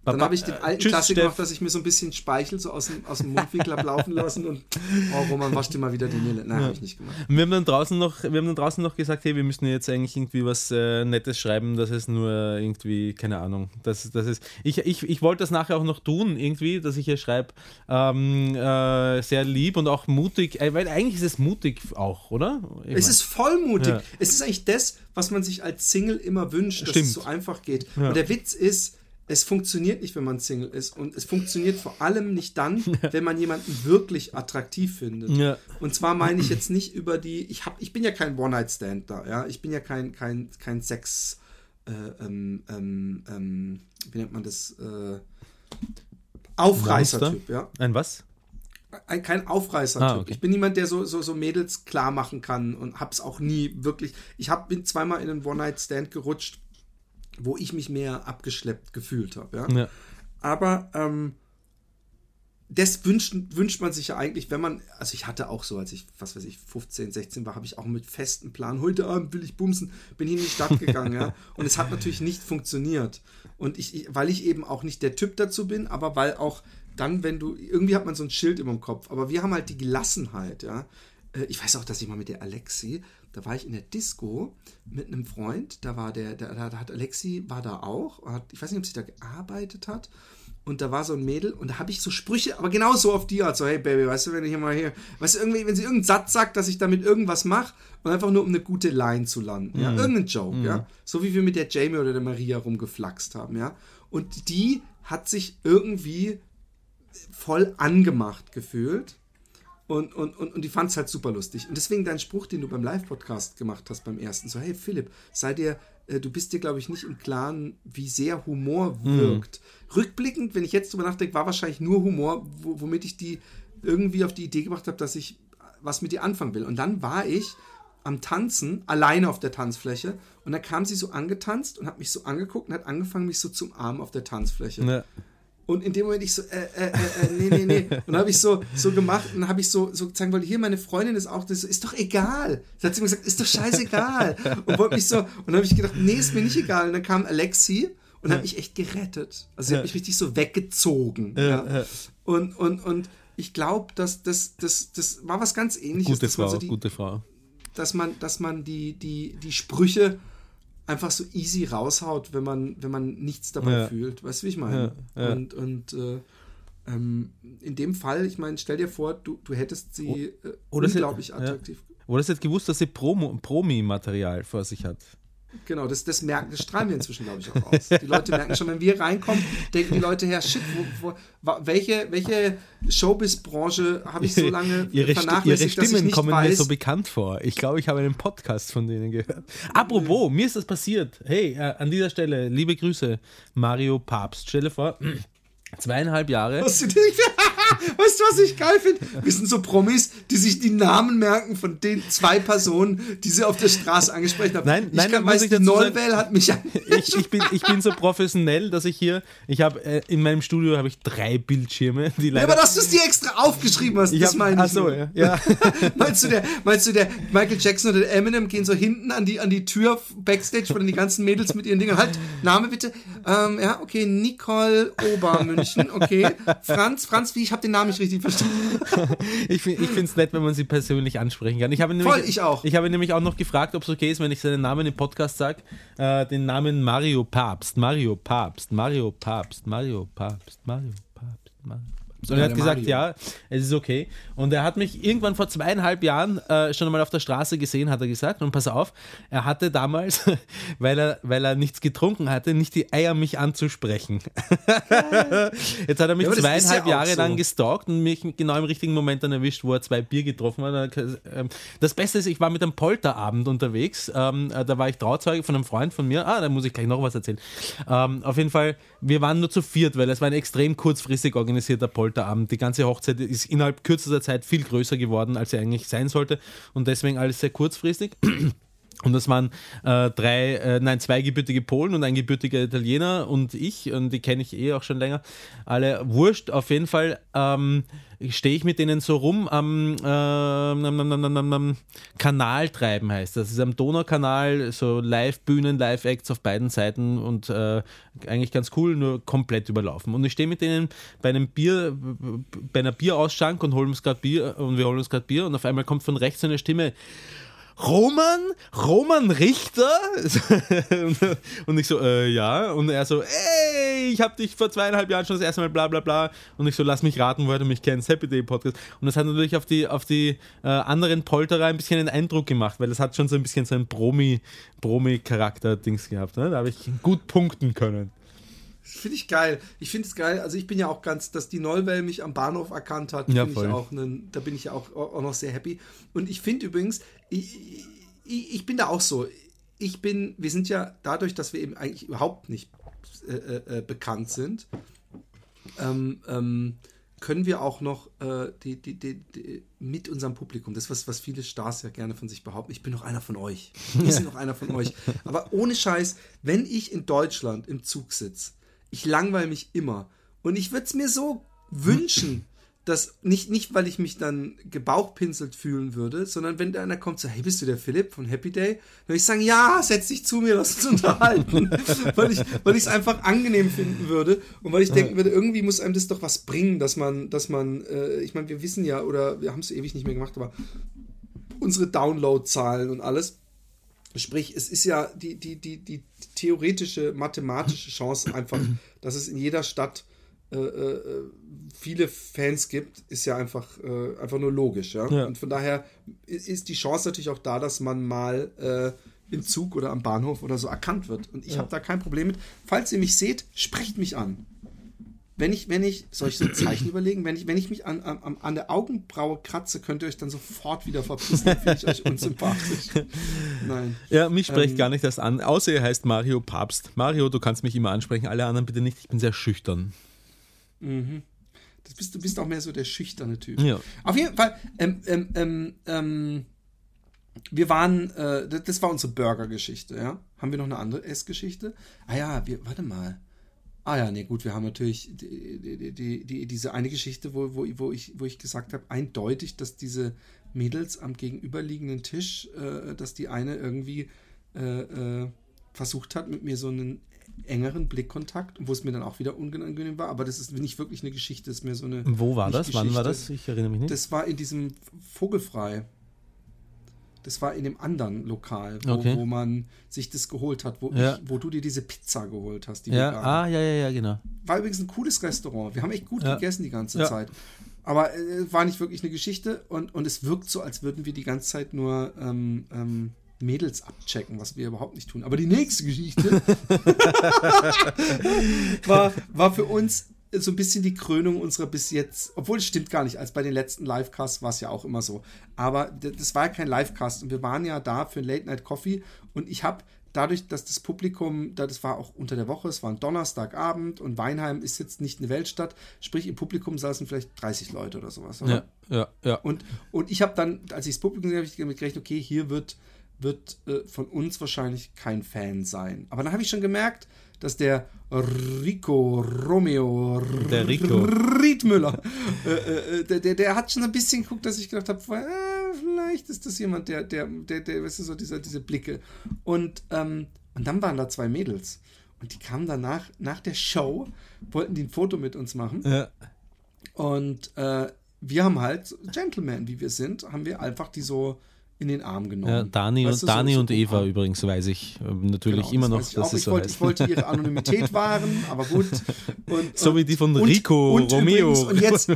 Dann habe ich den äh, alten tschüss, Klassiker gemacht, dass ich mir so ein bisschen Speichel so aus dem, aus dem Mundwinkel hab laufen lassen und oh Roman, wasch dir mal wieder die Nille. Nein, habe ich nicht gemacht. Und wir haben dann draußen noch, wir haben dann draußen noch gesagt, hey, wir müssen jetzt eigentlich irgendwie was äh, Nettes schreiben, dass es nur irgendwie, keine Ahnung, das, das ist. Ich, ich, ich wollte das nachher auch noch tun, irgendwie, dass ich hier schreibe, ähm, äh, sehr lieb und auch mutig, äh, weil eigentlich ist es mutig auch, oder? Ich Es mein- ist vollmutig. Ja. Es ist eigentlich das, was man sich als Single immer wünscht, dass Stimmt. es so einfach geht. Und der Witz ist, es funktioniert nicht, wenn man Single ist. Und es funktioniert vor allem nicht dann, wenn man jemanden wirklich attraktiv findet. Ja. Und zwar meine ich jetzt nicht über die, ich, hab, ich bin ja kein One-Night-Stand da, ja. Ich bin ja kein, kein, kein Sex, äh, ähm, ähm, ähm, wie nennt man das, äh, Aufreißer-Typ, ja Ein was? ein, kein Aufreißer-Typ. Ah, okay. Ich bin niemand, der so, so, so Mädels klar machen kann und hab's auch nie wirklich. Ich hab, bin zweimal in einen One-Night-Stand gerutscht, wo ich mich mehr abgeschleppt gefühlt habe. Ja? Ja. Aber ähm, das wünscht, wünscht man sich ja eigentlich, wenn man, also ich hatte auch so, als ich, was weiß ich, 15, 16 war, habe ich auch mit festem Plan, heute Abend will ich bumsen, bin ich in die Stadt gegangen, ja. Und es hat natürlich nicht funktioniert. Und ich, ich, weil ich eben auch nicht der Typ dazu bin, aber weil auch dann, wenn du, irgendwie hat man so ein Schild immer im Kopf, aber wir haben halt die Gelassenheit, ja. Äh, Ich weiß auch, dass ich mal mit der Alexi, da war ich in der Disco mit einem Freund, da war der, da hat Alexi, war da auch, hat, ich weiß nicht, ob sie da gearbeitet hat. Und da war so ein Mädel und da habe ich so Sprüche, aber genau so auf die Art, so, hey Baby, weißt du, wenn ich mal hier, weißt du, irgendwie, wenn sie irgendeinen Satz sagt, dass ich damit irgendwas mache und einfach nur um eine gute Line zu landen, ja, irgendeinen Joke, ja, so wie wir mit der Jamie oder der Maria rumgeflaxt haben, ja, und die hat sich irgendwie voll angemacht gefühlt und, und, und, und die fand es halt super lustig. Und deswegen dein Spruch, den du beim Live-Podcast gemacht hast, beim ersten, so, hey Philipp, sei dir, äh, du bist dir, glaube ich, nicht im Klaren, wie sehr Humor wirkt. Rückblickend, wenn ich jetzt drüber nachdenke, war wahrscheinlich nur Humor, wo, womit ich die irgendwie auf die Idee gebracht habe, dass ich was mit ihr anfangen will. Und dann war ich am Tanzen, alleine auf der Tanzfläche, und dann kam sie so angetanzt und hat mich so angeguckt und hat angefangen, mich so zum Arm auf der Tanzfläche. Ja. Und in dem Moment ich so, äh, äh, äh, äh nee, nee, nee. Und habe ich so, so gemacht und dann habe ich so, so zeigen wollte, hier, meine Freundin ist auch, das ist doch egal. Da hat sie mir gesagt, ist doch scheißegal. Und wollte mich so, und dann habe ich gedacht, nee, ist mir nicht egal. Und dann kam Alexi und hat mich echt gerettet. Also sie Ja. hat mich richtig so weggezogen. Ja, Ja, ja. Und, und, und ich glaube, dass das, das, das war was ganz ähnliches. Gute Frau, so die, gute Frau. dass man, dass man die, die, die Sprüche einfach so easy raushaut, wenn man, wenn man nichts dabei Ja. fühlt. Weißt du, wie ich meine? Ja. Und, und äh, ähm, in dem Fall, ich meine, stell dir vor, du, du hättest sie äh, oder sie- unglaublich ja. attraktiv. Oder sie hat gewusst, dass sie Promo- Promi-Material vor sich hat. Genau, das, das merken, das strahlen wir inzwischen, glaube ich, auch aus. Die Leute merken schon, wenn wir reinkommen, denken die Leute, her, shit, wo, wo, welche, welche Showbiz-Branche habe ich so lange ihre, ihre vernachlässigt, ich Stimmen kommen mir weiß, so bekannt vor. Ich glaube, ich habe einen Podcast von denen gehört. Apropos, mir ist das passiert. Hey, äh, an dieser Stelle, liebe Grüße, Mario Papst. Stell dir vor, zweieinhalb Jahre. Weißt du, die- weißt du, was ich geil finde? Wir sind so Promis, die sich die Namen merken von den zwei Personen, die sie auf der Straße angesprochen haben. Nein, ich nein, kann, weiß, ich dazu hat mich. Ich, ich, bin, ich bin so professionell, dass ich hier, ich habe äh, in meinem Studio habe ich drei Bildschirme, die Ja, leider. aber dass du es dir extra aufgeschrieben hast, ich das hab, meine ich. ach so, ja. ja. meinst, du der, meinst du, der Michael Jackson oder der Eminem gehen so hinten an die, an die Tür Backstage, wo dann die ganzen Mädels mit ihren Dingen. Halt, Name bitte. Ähm, ja, okay, Nicole Obermünchen, okay. Franz, Franz, wie, ich habe den Namen nicht richtig verstanden. Ich, ich finde es nett, wenn man sie persönlich ansprechen kann. Ich habe nämlich, Voll, ich auch. Ich habe nämlich auch noch gefragt, ob es okay ist, wenn ich seinen Namen im Podcast sage. Äh, den Namen Mario Papst. Mario Papst. Mario Papst. Mario Papst. Mario Papst. Mario Und er hat gesagt, ja, es ist okay. Und er hat mich irgendwann vor zweieinhalb Jahren äh, schon einmal auf der Straße gesehen, hat er gesagt. Und pass auf, er hatte damals, weil er, weil er nichts getrunken hatte, nicht die Eier, mich anzusprechen. Jetzt hat er mich ja, zweieinhalb ja Jahre so. lang gestalkt und mich genau im richtigen Moment dann erwischt, wo er zwei Bier getroffen hat. Ähm, das Beste ist, ich war mit einem Polterabend unterwegs. Ähm, äh, da war ich Trauzeuge von einem Freund von mir. Ah, da muss ich gleich noch was erzählen. Ähm, auf jeden Fall, wir waren nur zu viert, weil es war ein extrem kurzfristig organisierter Polterabend. Die ganze Hochzeit ist innerhalb kürzester Zeit viel größer geworden, als sie eigentlich sein sollte. Und deswegen alles sehr kurzfristig. Und das waren äh, drei, äh, nein, zwei gebürtige Polen und ein gebürtiger Italiener und ich, und die kenne ich eh auch schon länger. Alle wurscht, auf jeden Fall ähm, stehe ich mit denen so rum am, äh, am Kanal treiben, heißt das. Das ist am Donaukanal, so Live-Bühnen, Live-Acts auf beiden Seiten und äh, eigentlich ganz cool, nur komplett überlaufen. Und ich stehe mit denen bei einem Bier, bei einer Bierausschank und holen uns gerade Bier und wir holen uns gerade Bier und auf einmal kommt von rechts eine Stimme. Roman? Roman Richter? und ich so, äh, ja. Und er so, ey, ich hab dich vor zweieinhalb Jahren schon das erste Mal bla bla bla. Und ich so, lass mich raten, woher du mich kennst, Happy Day Podcast. Und das hat natürlich auf die, auf die äh, anderen Polterer ein bisschen einen Eindruck gemacht, weil das hat schon so ein bisschen so ein Promi-Charakter-Dings gehabt. Ne? Da habe ich gut punkten können. Finde ich geil. Ich finde es geil. Also ich bin ja auch ganz, dass die Neubell mich am Bahnhof erkannt hat. Ja, ich auch einen, da bin ich ja auch, auch noch sehr happy. Und ich finde übrigens, ich, ich, ich, bin da auch so. Ich bin, wir sind ja dadurch, dass wir eben eigentlich überhaupt nicht äh, äh, äh bekannt sind, ähm, ähm, können wir auch noch äh, die, die, die, die, mit unserem Publikum, das was, was viele Stars ja gerne von sich behaupten, ich bin noch einer von euch. Ich bin noch einer von euch. Aber ohne Scheiß, wenn ich in Deutschland im Zug sitze ich langweile mich immer. Und ich würde es mir so wünschen, dass nicht, nicht, weil ich mich dann gebauchpinselt fühlen würde, sondern wenn da einer kommt, so, hey, bist du der Philipp von Happy Day? Dann würde ich sagen, ja, setz dich zu mir, lass uns unterhalten. weil ich weil es einfach angenehm finden würde und weil ich denken würde, irgendwie muss einem das doch was bringen, dass man, dass man, äh, ich meine, wir wissen ja, oder wir haben es ewig nicht mehr gemacht, aber unsere Downloadzahlen und alles, Sprich, es ist ja die, die, die, die theoretische, mathematische Chance einfach, dass es in jeder Stadt äh, äh, viele Fans gibt, ist ja einfach, äh, einfach nur logisch. Ja? ja? Und von daher ist die Chance natürlich auch da, dass man mal im Zug oder am Bahnhof oder so erkannt wird. Und ich ja. habe da kein Problem mit. Falls ihr mich seht, sprecht mich an wenn ich, wenn ich, soll ich so ein Zeichen überlegen, wenn ich, wenn ich mich an, an, an der Augenbraue kratze, könnt ihr euch dann sofort wieder verpissen, finde ich euch unsympathisch. Nein. Ja, mich spricht ähm, gar nicht das an, außer ihr heißt Mario Papst. Mario, du kannst mich immer ansprechen, alle anderen bitte nicht, ich bin sehr schüchtern. Mhm. Das bist, du bist auch mehr so der schüchterne Typ. Ja. Auf jeden Fall, ähm, ähm, ähm, ähm wir waren, äh, das war unsere Burger-Geschichte, ja. Haben wir noch eine andere Essgeschichte? Ah ja, wir, warte mal. Ah ja, nee, gut, wir haben natürlich die, die, die, diese eine Geschichte, wo, wo, wo, ich, wo ich gesagt habe, eindeutig, dass diese Mädels am gegenüberliegenden Tisch, äh, dass die eine irgendwie äh, äh, versucht hat, mit mir so einen engeren Blickkontakt, wo es mir dann auch wieder unangenehm war, aber das ist nicht wirklich eine Geschichte, das ist mir so eine. Wo war das? Wann war das? Ich erinnere mich nicht. Das war in diesem Vogelfrei. Das war in dem anderen Lokal, wo, okay. wo man sich das geholt hat, wo, ja. ich, wo du dir diese Pizza geholt hast. Die ja, ah, ja, ja, ja, genau. War übrigens ein cooles Restaurant. Wir haben echt gut ja. gegessen die ganze ja. Zeit. Aber äh, war nicht wirklich eine Geschichte und, und es wirkt so, als würden wir die ganze Zeit nur ähm, ähm, Mädels abchecken, was wir überhaupt nicht tun. Aber die nächste Geschichte war, war für uns so ein bisschen die Krönung unserer bis jetzt, obwohl es stimmt gar nicht, als bei den letzten Livecasts war es ja auch immer so. Aber das war ja kein Livecast und wir waren ja da für Late Night Coffee und ich habe dadurch, dass das Publikum, das war auch unter der Woche, es war ein Donnerstagabend und Weinheim ist jetzt nicht eine Weltstadt, sprich im Publikum saßen vielleicht 30 Leute oder sowas. Oder? Ja, ja, ja. Und, und ich habe dann, als ich das Publikum gesehen habe, ich damit gerechnet, okay, hier wird, wird äh, von uns wahrscheinlich kein Fan sein. Aber dann habe ich schon gemerkt, dass der Rico Romeo der Rico. Riedmüller, äh, äh, der, der, der, hat schon ein bisschen geguckt, dass ich gedacht habe, äh, vielleicht ist das jemand, der, der, der, der weißt du, so diese, diese Blicke. Und, ähm, und dann waren da zwei Mädels. Und die kamen danach, nach der Show, wollten die ein Foto mit uns machen. Ja. Und äh, wir haben halt, Gentlemen, wie wir sind, haben wir einfach die so in den Arm genommen. Ja, Dani, Weißt und, du, Dani so und Eva umarmt. übrigens, weiß ich ähm, natürlich Genau, immer noch, dass es ich, so wollte, heißt. ich wollte ihre Anonymität wahren, aber gut. Und, So und- wie die von Rico und Romeo. Übrigens, und jetzt,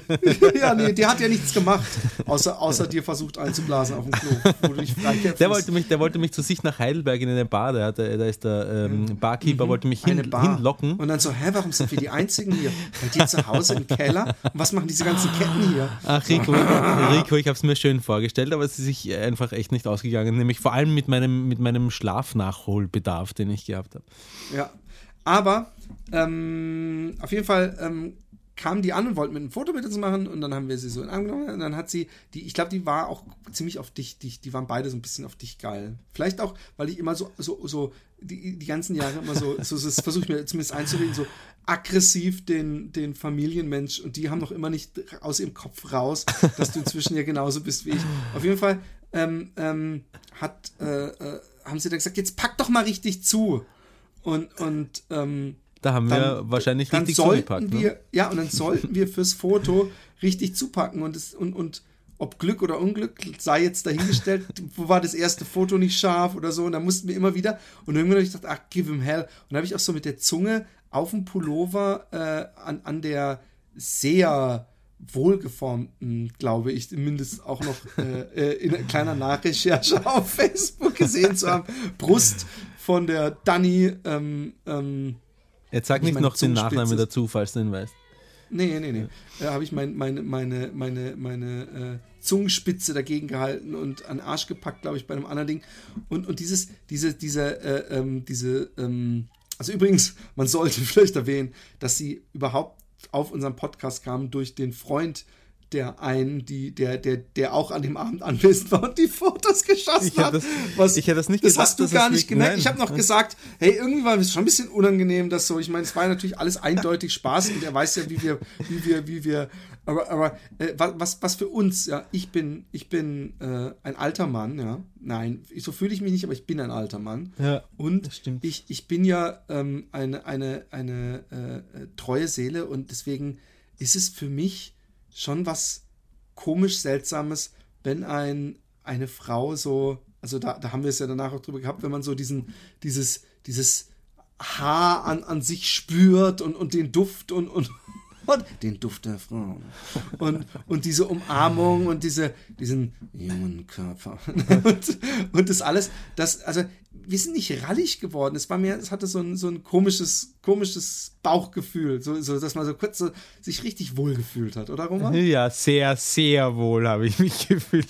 ja, nee, der hat ja nichts gemacht, außer, außer dir versucht einzublasen auf dem Klo, wo du dich Der wollte, mich, der wollte mich zu sich nach Heidelberg in eine Bar, der, hatte, da ist der ähm, Barkeeper, wollte mich hin, Mhm. eine Bar. hinlocken. Und dann so, hä, warum sind wir die Einzigen hier? Bei dir zu Hause im Keller? Und was machen diese ganzen Ketten hier? Ach, Rico, Rico ich habe es mir schön vorgestellt, aber es ist sich einfach echt nicht ausgegangen. Nämlich vor allem mit meinem, mit meinem Schlafnachholbedarf, den ich gehabt habe. Ja. Aber ähm, auf jeden Fall ähm, kamen die an und wollten mit ein Foto mit uns machen und dann haben wir sie so in Arm genommen und dann hat sie, die, ich glaube, die war auch ziemlich auf dich, die, die waren beide so ein bisschen auf dich geil. Vielleicht auch, weil ich immer so, so, so die, die ganzen Jahre immer so, so das versuche ich mir zumindest einzureden, so aggressiv den, den Familienmensch und die haben noch immer nicht aus ihrem Kopf raus, dass du inzwischen ja genauso bist wie ich. Auf jeden Fall ähm, ähm, hat, äh, äh, haben sie dann gesagt, jetzt pack doch mal richtig zu. Und, und ähm, Da haben wir dann, wahrscheinlich dann richtig sollten zugepackt. wir, Ne? ja, und dann sollten wir fürs Foto richtig zupacken und, es, und, und ob Glück oder Unglück sei jetzt dahingestellt, wo war das erste Foto nicht scharf oder so und dann mussten wir immer wieder und irgendwann habe ich gedacht, ach, give him hell und dann habe ich auch so mit der Zunge auf dem Pullover äh, an, an der sehr wohlgeformten, glaube ich, zumindest auch noch äh, äh, in einer kleiner Nachrecherche auf Facebook gesehen zu haben, Brust von der Dani ähm, ähm, Jetzt sag ich nicht noch den Nachnamen dazu, falls du ihn weißt. Nee, nee, nee. Da habe ich mein, meine, meine, meine, meine äh, Zungenspitze dagegen gehalten und an den Arsch gepackt, glaube ich, bei einem anderen Ding. Und, und dieses, diese, diese, äh, ähm, diese, ähm, also übrigens, man sollte vielleicht erwähnen, dass sie überhaupt auf unseren Podcast kamen durch den Freund der einen, die, der, der, der auch an dem Abend anwesend war und die Fotos geschossen Ich hat. das- Was, ich hätte das nicht Das gedacht, hast du gar nicht gemerkt. Ich habe noch gesagt, hey, irgendwie war es schon ein bisschen unangenehm, dass so, ich meine, es war natürlich alles eindeutig Spaß und er weiß ja, wie wir, wie wir, wie wir, aber, aber äh, wa- was, was für uns, ja, ich bin, ich bin äh, ein alter Mann, ja, nein, so fühle ich mich nicht, aber ich bin ein alter Mann. Ja, und. Ich, ich bin ja ähm, eine, eine, eine äh, treue Seele und deswegen ist es für mich schon was komisch Seltsames, wenn ein, eine Frau so, also da, da haben wir es ja danach auch drüber gehabt, wenn man so diesen, dieses, dieses Haar an, an sich spürt und, und den Duft und, und, und den Duft der Frau. Und, und diese Umarmung und diese, diesen jungen Körper. und, und das alles, das, also wir sind nicht rallig geworden. Es war mehr, es hatte so ein, so ein komisches, komisches Bauchgefühl, so, so, dass man so kurz so, sich richtig wohl gefühlt hat, oder Roman? Ja, sehr, sehr wohl habe ich mich gefühlt.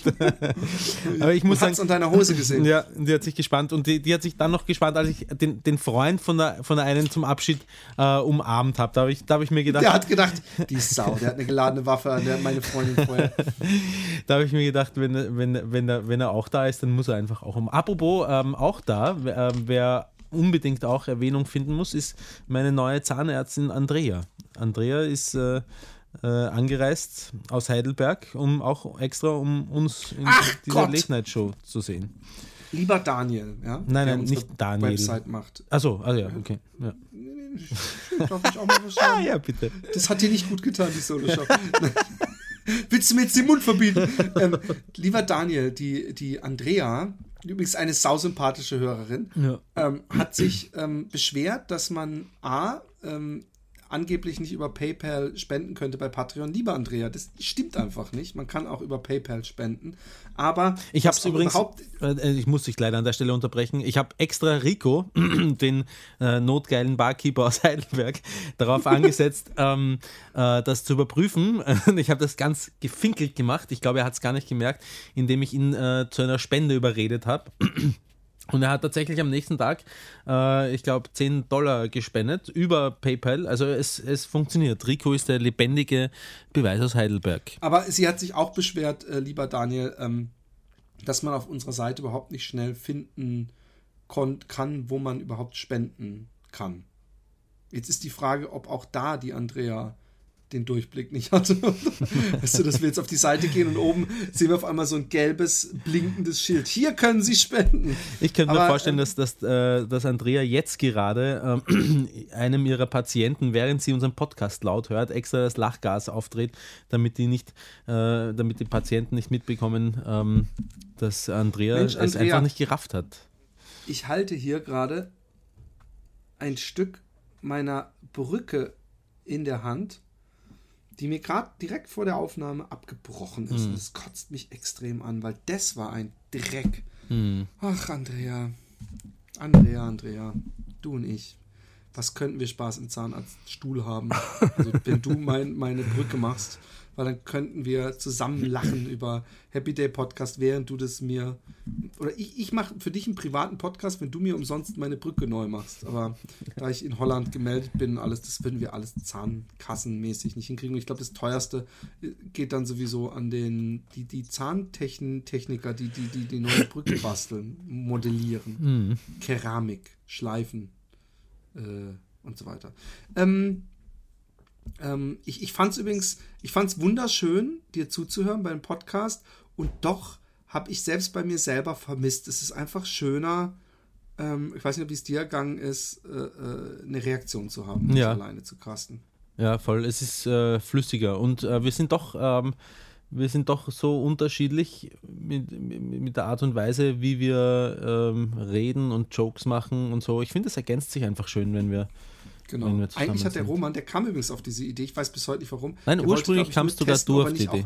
Aber ich muss hat's sagen, an deiner Hose gesehen. Ja, die hat sich gespannt und die, die hat sich dann noch gespannt, als ich den, den Freund von der, von der einen zum Abschied äh, umarmt habe. Da habe ich, da hab ich mir gedacht, Der hat gedacht, die Sau, der hat eine geladene Waffe an der meine Freundin vorher. da habe ich mir gedacht, wenn, wenn, wenn, er, wenn er auch da ist, dann muss er einfach auch um. Apropos, ähm, auch da, wer, äh, wer unbedingt auch Erwähnung finden muss, ist meine neue Zahnärztin Andrea. Andrea ist äh, äh, angereist aus Heidelberg, um auch extra um uns in Ach dieser Gott! Late-Night-Show zu sehen. Lieber Daniel, ja? Nein, nein, nicht Daniel. Website macht. Achso, also ja, okay. Ja. Darf ich auch mal was Ah, sagen? ja, bitte. Das hat dir nicht gut getan, die Solo-Show. Willst du mir jetzt den Mund verbieten? ähm, lieber Daniel, die, die Andrea, übrigens eine sausympathische Hörerin, Ja. ähm, hat sich ähm, beschwert, dass man A, ähm, angeblich nicht über PayPal spenden könnte bei Patreon. Lieber Andrea, das stimmt einfach nicht. Man kann auch über PayPal spenden. Aber Ich habe es übrigens, überhaupt äh, ich muss dich leider an der Stelle unterbrechen. Ich habe extra Rico, den äh, notgeilen Barkeeper aus Heidelberg, darauf angesetzt, ähm, äh, das zu überprüfen. Ich habe das ganz gefinkelt gemacht. Ich glaube, er hat es gar nicht gemerkt, indem ich ihn äh, zu einer Spende überredet habe. Und er hat tatsächlich am nächsten Tag, äh, ich glaube, 10 Dollar gespendet über PayPal. Also es, es funktioniert. Rico ist der lebendige Beweis aus Heidelberg. Aber sie hat sich auch beschwert, äh, lieber Daniel, ähm, dass man auf unserer Seite überhaupt nicht schnell finden kann, wo man überhaupt spenden kann. Jetzt ist die Frage, ob auch da die Andrea den Durchblick nicht hatte. weißt du, dass wir jetzt auf die Seite gehen und oben sehen wir auf einmal so ein gelbes, blinkendes Schild. Hier können Sie spenden. Ich könnte mir vorstellen, ähm, dass, dass, äh, dass Andrea jetzt gerade äh, einem ihrer Patienten, während sie unseren Podcast laut hört, extra das Lachgas aufdreht, damit die nicht, äh, damit die Patienten nicht mitbekommen, ähm, dass Andrea Mensch, es einfach nicht gerafft hat. Ich halte hier gerade ein Stück meiner Brücke in der Hand, die mir gerade direkt vor der Aufnahme abgebrochen ist. Mhm. Und das kotzt mich extrem an, weil das war ein Dreck. Mhm. Ach, Andrea. Andrea, Andrea. Du und ich. Was könnten wir Spaß im Zahnarztstuhl haben? Also, wenn du mein, meine Brücke machst weil dann könnten wir zusammen lachen über Happy Day Podcast, während du das mir oder ich, ich mache für dich einen privaten Podcast, wenn du mir umsonst meine Brücke neu machst. Aber da ich in Holland gemeldet bin, alles, das würden wir alles zahnkassenmäßig nicht hinkriegen. Und ich glaube, das teuerste äh, geht dann sowieso an den die, die Zahntechniker, die, die die die neue Brücke basteln, modellieren, mhm. Keramik, schleifen äh, und so weiter. Ähm, ähm, ich ich fand es übrigens, ich fand es wunderschön, dir zuzuhören beim Podcast und doch habe ich selbst bei mir selber vermisst. Es ist einfach schöner, ähm, ich weiß nicht, wie es dir ergangen ist, äh, äh, eine Reaktion zu haben, nicht ja. alleine zu casten. Ja, voll. Es ist äh, flüssiger und äh, wir sind doch, ähm, wir sind doch so unterschiedlich mit, mit der Art und Weise, wie wir ähm, reden und Jokes machen und so. Ich finde, es ergänzt sich einfach schön, wenn wir Genau. Eigentlich hat der Roman, der kam übrigens auf diese Idee, ich weiß bis heute nicht warum. Nein, der ursprünglich kamst du testen, du auf die Idee.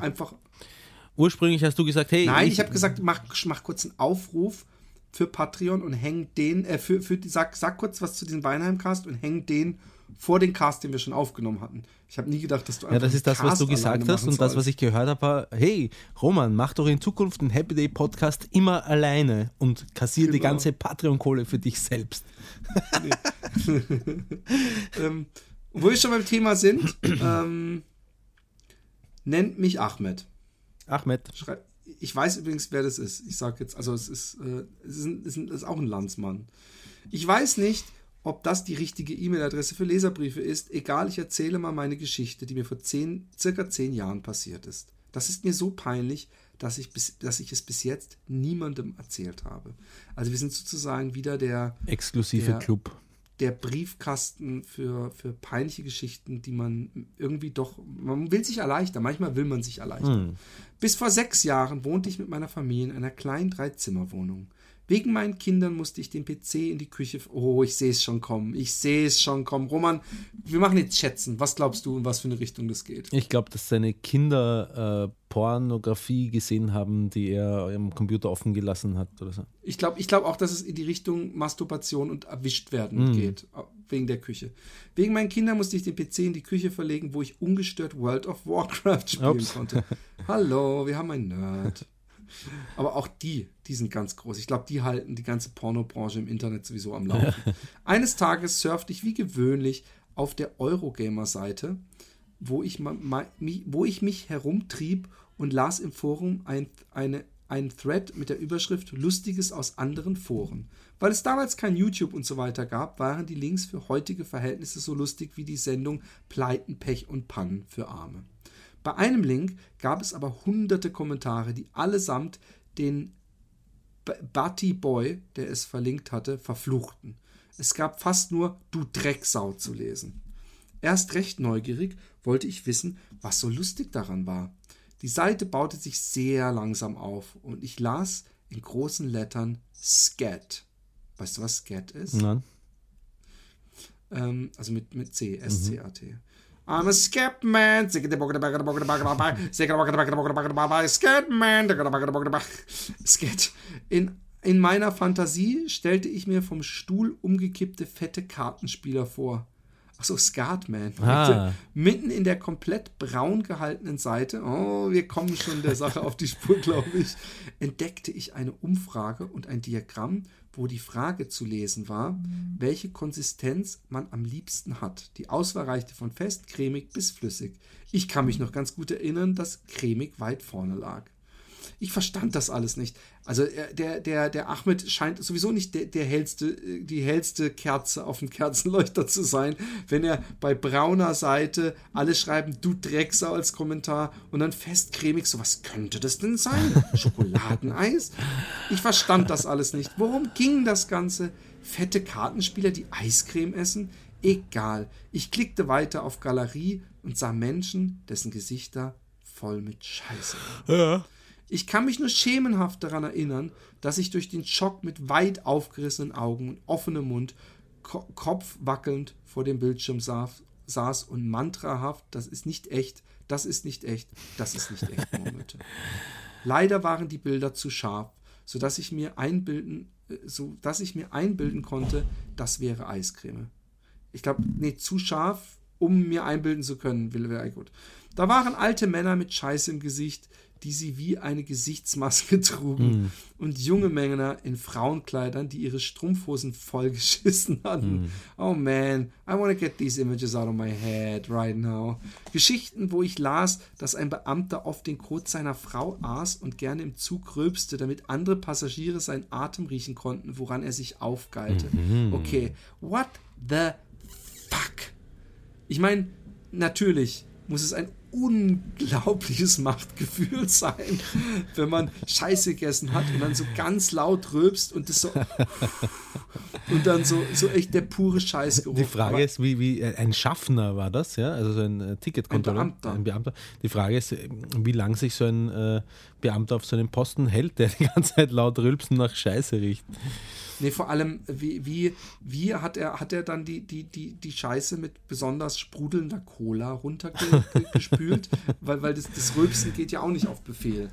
ursprünglich hast du gesagt, hey. Nein, ich, ich habe gesagt, mach, mach kurz einen Aufruf für Patreon und häng den, äh, für, für, sag, sag kurz was zu diesem Weinheim-Cast und häng den vor den Cast, den wir schon aufgenommen hatten. Ich habe nie gedacht, dass du einfach. Ja, das ist das, was du gesagt hast und das, was ich gehört habe, war: hey, Roman, mach doch in Zukunft einen Happy Day Podcast immer alleine und kassier genau. die ganze Patreon-Kohle für dich selbst. ähm, wo wir schon beim Thema sind, ähm, nennt mich Ahmed. Ahmed. Schrei ich weiß übrigens, wer das ist. Ich sage jetzt, also es ist, äh, es ist, es ist auch ein Landsmann. Ich weiß nicht, ob das die richtige E-Mail-Adresse für Leserbriefe ist. Egal, ich erzähle mal meine Geschichte, die mir vor zehn, circa zehn Jahren passiert ist. Das ist mir so peinlich, dass ich, bis, dass ich es bis jetzt niemandem erzählt habe. Also wir sind sozusagen wieder der exklusive der, Club. Der Briefkasten für, für peinliche Geschichten, die man irgendwie doch, man will sich erleichtern, manchmal will man sich erleichtern. Hm. Bis vor sechs Jahren wohnte ich mit meiner Familie in einer kleinen Dreizimmerwohnung. Wegen meinen Kindern musste ich den PC in die Küche. Oh, ich sehe es schon kommen. Ich sehe es schon kommen. Roman, wir machen jetzt Schätzen. Was glaubst du, in was für eine Richtung das geht? Ich glaube, dass seine Kinder äh, Pornografie gesehen haben, die er im Computer offen gelassen hat oder so. Ich glaube ich glaub auch, dass es in die Richtung Masturbation und erwischt werden mm. geht. Wegen der Küche. Wegen meinen Kindern musste ich den PC in die Küche verlegen, wo ich ungestört World of Warcraft spielen Ups. konnte. Hallo, wir haben einen Nerd. Aber auch die, die sind ganz groß. Ich glaube, die halten die ganze Pornobranche im Internet sowieso am Laufen. Eines Tages surfte ich wie gewöhnlich auf der Eurogamer-Seite, wo, ich wo ich mich herumtrieb und las im Forum ein, eine, einen Thread mit der Überschrift Lustiges aus anderen Foren. Weil es damals kein YouTube und so weiter gab, waren die Links für heutige Verhältnisse so lustig wie die Sendung Pleiten, Pech und Pannen für Arme. Bei einem Link gab es aber hunderte Kommentare, die allesamt den Butty Boy, der es verlinkt hatte, verfluchten. Es gab fast nur Du Drecksau zu lesen. Erst recht neugierig wollte ich wissen, was so lustig daran war. Die Seite baute sich sehr langsam auf und ich las in großen Lettern Scat. Weißt du, was Scat ist? Nein. Ähm, also mit, mit C, S-C-A-T. Mhm. I'm a Scatman. Scatman. Scat. In, in meiner Fantasie stellte ich mir vom Stuhl umgekippte fette Kartenspieler vor. Achso, Skatman. Ah. Mitten in der komplett braun gehaltenen Seite, oh, wir kommen schon der Sache auf die Spur, glaube ich, entdeckte ich eine Umfrage und ein Diagramm wo die Frage zu lesen war, welche Konsistenz man am liebsten hat. Die Auswahl reichte von fest, cremig bis flüssig. Ich kann mich noch ganz gut erinnern, dass cremig weit vorne lag. Ich verstand das alles nicht. Also äh, der, der, der Ahmed scheint sowieso nicht der, der hellste, äh, die hellste Kerze auf dem Kerzenleuchter zu sein, wenn er bei brauner Seite alle schreiben, du Drecksau als Kommentar und dann festcremig, so was könnte das denn sein? Schokoladeneis? Ich verstand das alles nicht. Worum ging das Ganze? Fette Kartenspieler, die Eiscreme essen? Egal. Ich klickte weiter auf Galerie und sah Menschen, dessen Gesichter voll mit Scheiße waren. Ja. Ich kann mich nur schemenhaft daran erinnern, dass ich durch den Schock mit weit aufgerissenen Augen und offenem Mund, Ko Kopf wackelnd vor dem Bildschirm saß, saß und mantrahaft, das ist nicht echt, das ist nicht echt, das ist nicht echt murmelte. Leider waren die Bilder zu scharf, sodass ich mir einbilden, äh, so dass ich mir einbilden konnte, das wäre Eiscreme. Ich glaube, nee, zu scharf, um mir einbilden zu können, will wäre gut. Da waren alte Männer mit Scheiße im Gesicht, die sie wie eine Gesichtsmaske trugen, Mm. und junge Männer in Frauenkleidern, die ihre Strumpfhosen vollgeschissen hatten. Mm. Oh man, I want to get these images out of my head right now. Geschichten, wo ich las, dass ein Beamter oft den Kot seiner Frau aß und gerne im Zug rülpste, damit andere Passagiere seinen Atem riechen konnten, woran er sich aufgeilte. Okay, what the fuck? Ich meine, natürlich muss es ein unglaubliches Machtgefühl sein, wenn man Scheiße gegessen hat und dann so ganz laut rülpst und das so und dann so, so echt der pure Scheißgeruch. Die Frage Aber ist, wie, wie äh, ein Schaffner war das, ja? Also so ein äh, Ticketkontrolleur. Ein Beamter. Ein Beamter. Die Frage ist, äh, wie lange sich so ein Beamter auf so einem Posten hält, der die ganze Zeit laut rülpsen nach Scheiße riecht. Nee, vor allem, wie, wie, wie hat er, hat er dann die, die, die, die Scheiße mit besonders sprudelnder Cola runtergespült? weil weil das, das Rülpsen geht ja auch nicht auf Befehl.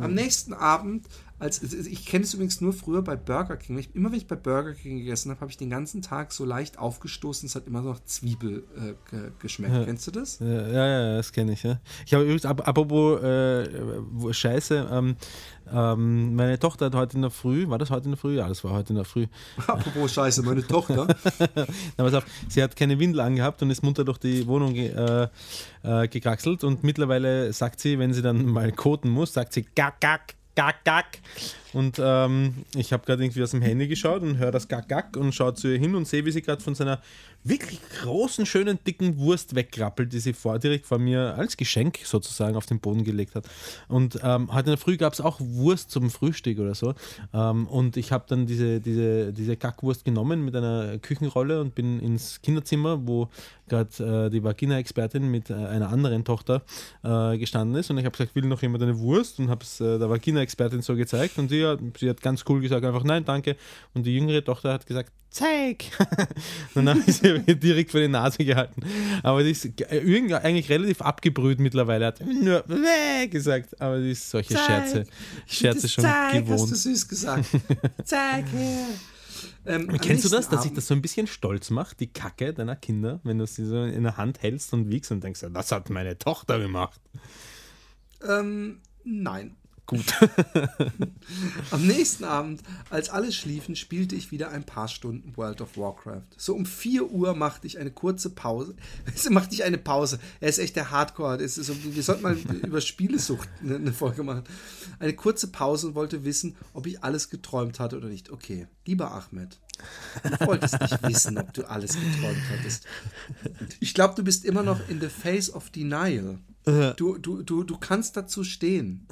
Am nächsten Abend, als ich kenne es übrigens nur früher bei Burger King. Ich, immer wenn ich bei Burger King gegessen habe, habe ich den ganzen Tag so leicht aufgestoßen. Es hat immer noch Zwiebel äh, ge geschmeckt. Kennst du das? Ja, ja, ja das kenne ich. Ja. Ich habe übrigens, ap- apropos äh, Scheiße, ähm, ähm, meine Tochter hat heute in der Früh, war das heute in der Früh? Ja, das war heute in der Früh. Apropos Scheiße, meine Tochter. Na, pass auf, sie hat keine Windel angehabt und ist munter durch die Wohnung ge äh, äh, gekraxelt und mittlerweile sagt sie, wenn sie dann mal koten muss, sagt sie gack, gack, gack, gack. Und ähm, ich habe gerade irgendwie aus dem Handy geschaut und höre das gack, gack und schaue zu ihr hin und sehe, wie sie gerade von seiner wirklich großen, schönen, dicken Wurst wegkrabbelt, die sie vor, direkt vor mir als Geschenk sozusagen auf den Boden gelegt hat. Und ähm, heute in der Früh gab es auch Wurst zum Frühstück oder so. Ähm, und ich habe dann diese, diese, diese Kackwurst genommen mit einer Küchenrolle und bin ins Kinderzimmer, wo gerade äh, die Vagina-Expertin mit äh, einer anderen Tochter äh, gestanden ist. Und ich habe gesagt, will noch jemand eine Wurst? Und habe es äh, der Vagina-Expertin so gezeigt. Und sie, hat- sie hat ganz cool gesagt, einfach nein, danke. Und die jüngere Tochter hat gesagt, zeig! habe ich sie direkt vor die Nase gehalten. Aber die ist eigentlich relativ abgebrüht mittlerweile. Hat nur gesagt. Aber die ist solche Scherze, Scherze schon Zeig, Hast du gewohnt. süß gesagt. Zeig her. Ähm, Kennst du das, dass sich das so ein bisschen stolz macht, die Kacke deiner Kinder, wenn du sie so in der Hand hältst und wiegst und denkst, das hat meine Tochter gemacht? Ähm, nein. Gut. Am nächsten Abend, als alle schliefen, spielte ich wieder ein paar Stunden World of Warcraft. So um 4 Uhr machte ich eine kurze Pause. Machte ich eine Pause. Er ist echt der Hardcore. Ist so, wir sollten mal über Spielesucht eine, eine Folge machen. Eine kurze Pause und wollte wissen, ob ich alles geträumt hatte oder nicht. Okay, lieber Ahmed. Du wolltest nicht wissen, ob du alles geträumt hattest. Ich glaube, du bist immer noch in the face of denial. Du, du, du, du kannst dazu stehen.